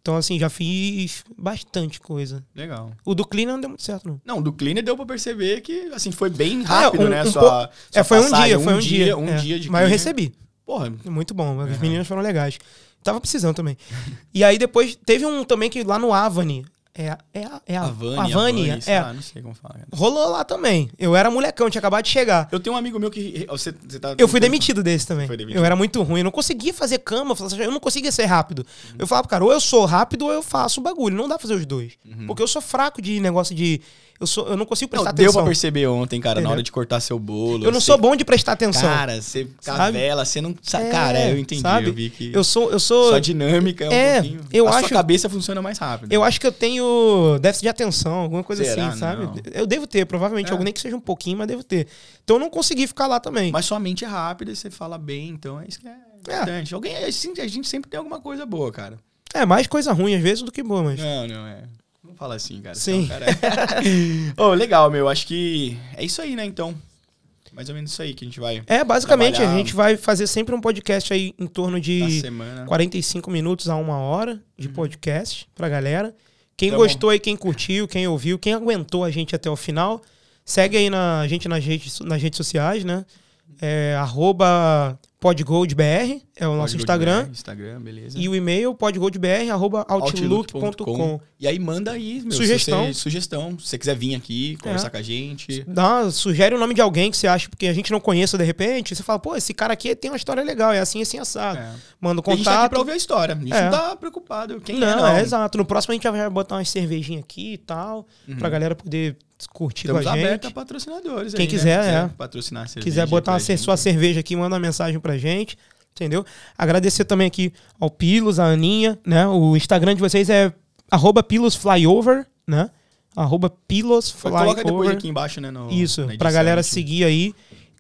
Então, assim, já fiz bastante coisa. Legal. O do Clean não deu muito certo, não. Não, do Cleaner deu pra perceber que, assim, foi bem rápido, um- né? um sua, pouco- sua é, foi um passagem, dia, foi um dia. Um é. dia de Mas eu cleaner. recebi. Porra, Muito bom, as Uhum. meninas foram legais. Tava precisando também. E aí depois teve um também que lá no Avani. É, é, a- é a, Havani, Havani, Havani, sei é. lá, não sei como fala. cara. Rolou lá também. Eu era molecão, tinha acabado de chegar. Eu tenho um amigo meu que... Você, você tá Eu fui demitido desse também. Demitido. Eu era muito ruim, eu não conseguia fazer cama, eu assim, eu não conseguia ser rápido. Eu falava, cara, ou eu sou rápido ou eu faço o bagulho. Não dá pra fazer os dois. Porque eu sou fraco de negócio de. Eu, sou, eu não consigo Não, prestar deu atenção. pra perceber ontem, cara, na Entendeu? hora de cortar seu bolo. Eu não você- sou bom de prestar atenção. Cara, você cavela, você não... É, cara, eu entendi, sabe? eu vi que... Eu sou. Eu sou. Sua dinâmica é um É, pouquinho... eu a acho- sua cabeça funciona mais rápido. Eu acho que eu tenho déficit de atenção, alguma coisa Será? assim, sabe? Não. Eu devo ter, provavelmente, É. algum nem que seja um pouquinho, mas devo ter. Então eu não consegui ficar lá também. Mas sua mente é rápida e você fala bem, então é isso que é importante. Alguém, a gente a gente sempre tem alguma coisa boa, cara. É mais coisa ruim às vezes do que boa, mas. Não, não, é. Não fala assim, cara. Sim. Então, cara, é- Ô, legal, meu. Acho que é isso aí, né, então. Mais ou menos isso aí que a gente vai É, basicamente, a Trabalhar. gente vai fazer sempre um podcast aí em torno de semana. 45 minutos a uma hora de podcast pra galera. Quem Tá gostou aí, quem curtiu, quem ouviu, quem aguentou a gente até o final, segue aí na a gente nas redes, nas redes sociais, né? É, arroba podgoldbr, é o nosso Instagram. BR, Instagram, beleza. E o e-mail podgoldbr, arroba outlook.com. E aí manda aí, meu. se Sugestão. você- sugestão. Se você quiser vir aqui, conversar É. com a gente. Dá, sugere o nome de alguém que você acha, porque a gente não conheça de repente. Você fala, pô, esse cara aqui tem uma história legal, é assim, assim, assado. É. Manda o E a gente tá aqui contato. pra ouvir a história. A gente É. não tá preocupado. Quem não, é, não. é exato. No próximo a gente vai botar uma cervejinha aqui e tal, Uhum. pra galera poder curtir Estamos com a gente. abertos a patrocinadores Quem aí, quiser, né? é. patrocinar a cerveja quiser botar uma gente. sua cerveja aqui, manda uma mensagem pra gente, entendeu? Agradecer também aqui ao Pilos, a Aninha, né? O Instagram de vocês é arroba pilosflyover, né? Arroba pilosflyover. Coloca depois aqui embaixo, né? no- Isso, na pra edição, galera seguir aí.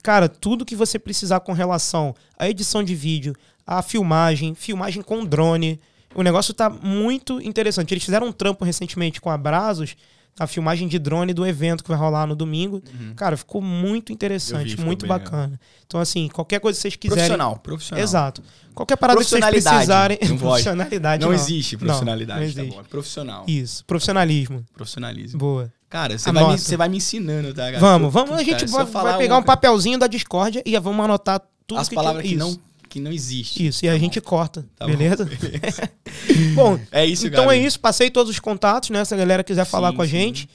Cara, tudo que você precisar com relação à edição de vídeo, à filmagem, filmagem com drone. O negócio tá muito interessante. Eles fizeram um trampo recentemente com a Brazos, a filmagem de drone do evento que vai rolar no domingo. Uhum. Cara, ficou muito interessante, vi, ficou muito bem bacana. Então, assim, qualquer coisa que vocês quiserem. Profissional, profissional. Exato. Qualquer parada que vocês precisarem. não profissionalidade. Não, Não, existe profissionalidade, Não, não tá existe. bom? É profissional. Isso, profissionalismo. Profissionalismo. Boa. Cara, você vai, me, você vai me ensinando, tá, cara? Vamos, vamos. A gente vai, vai pegar um uma- papelzinho da Discord e vamos anotar tudo As que palavras que, isso. não, que não existe. Isso, e a gente corta, Tá bom, beleza? beleza. Bom, É isso, então galera. é isso. Passei todos os contatos, né? Se a galera quiser falar Sim, com a sim. gente.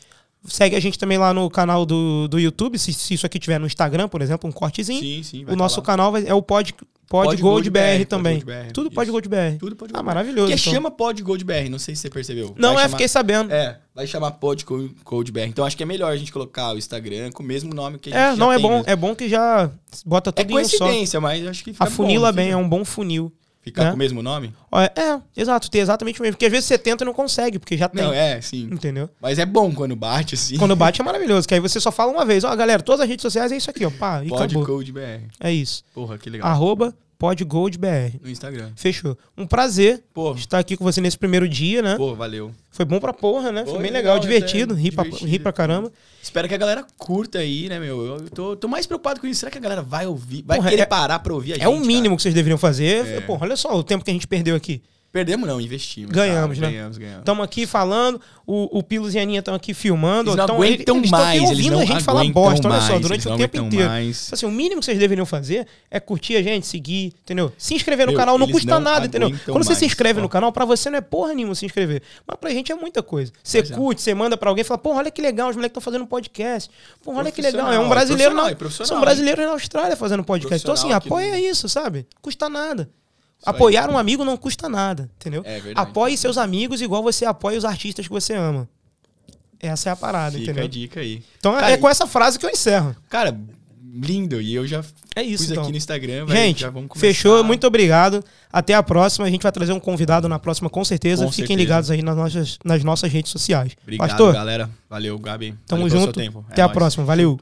Segue a gente também lá no canal do, do YouTube. Se, se isso aqui tiver no Instagram, por exemplo, um cortezinho. Sim, sim. o tá nosso canal vai- é o Pod, Pod, Pod Gold Gold BR, também. Gold Tudo. Pode Gold BR. Tudo pode Ah, maravilhoso. Porque então. chama Pod Gold BR, não sei se você percebeu. Não, Vai é, chamar- fiquei sabendo. É, É, vai chamar Pod Code BR. Então acho que é melhor a gente colocar o Instagram com o mesmo nome que a gente já não, é bom. mesmo. É bom que já bota É tudo em um só. coincidência, mas acho que fica Afunila bom, bem, fica- é um bom funil. Ficar né? com o mesmo nome? É, é, exato, tem exatamente o mesmo. Porque às vezes você tenta e não consegue, porque já tem. Não, é, sim. Entendeu? Mas é bom quando bate, assim. Quando bate é maravilhoso, que aí você só fala uma vez. Ó, galera, todas as redes sociais é isso aqui, ó. Pá, e Pod acabou. Code BR. É isso. Porra, que legal. Arroba podgoldbr. No Instagram. Fechou. Um prazer Pô, estar aqui com você nesse primeiro dia, né? pô, valeu. Foi bom pra porra, né? Foi, Foi bem legal, legal, divertido, até ri pra, ri pra caramba. Espero que a galera curta aí, né, meu? Eu tô, tô mais preocupado com isso. Será que a galera vai ouvir? Vai Porra, querer é- parar pra ouvir a gente? É o mínimo que vocês deveriam fazer. É. Porra, olha só o tempo que a gente perdeu aqui. Perdemos não, investimos. Ganhamos, cara. né? Ganhamos, ganhamos. Estamos aqui falando, o, o Pilos e a Aninha estão aqui filmando. Eles não tão- aguentam eles mais, eles ouvindo não a gente falar bosta, olha só, mais, durante eles o tempo inteiro. mais. Assim, o mínimo que vocês deveriam fazer é curtir a gente, seguir, entendeu? Se inscrever no Meu, canal não eles custa não nada, entendeu? Quando você se mais, inscreve ó. no canal, pra você não é porra nenhuma se inscrever. Mas pra gente é muita coisa. Você Pois é. curte, você manda pra alguém e fala, porra, olha que legal, os moleques estão fazendo um podcast. Porra, olha que legal. É um Profissional, brasileiro na, é profissional, são brasileiros na Austrália fazendo podcast. Então, assim, apoia isso, sabe? Custa nada. Isso aí. Apoiar um amigo não custa nada, entendeu? É verdade. Apoie seus amigos igual você apoia os artistas que você ama. Essa é a parada, Fica entendeu? a dica aí. Então Cara, é com essa frase que eu encerro. Cara, lindo. E eu já É isso, pus então. aqui no Instagram. vai- Gente, já vamos começar. fechou. Muito obrigado. Até a próxima. A gente vai trazer um convidado na próxima, com certeza. Com Fiquem certeza. ligados aí nas nossas, nas nossas redes sociais. Obrigado, Pastor, galera. Valeu, Gabi. tamo Valeu junto. tempo. É Até a nóis. próxima. Valeu.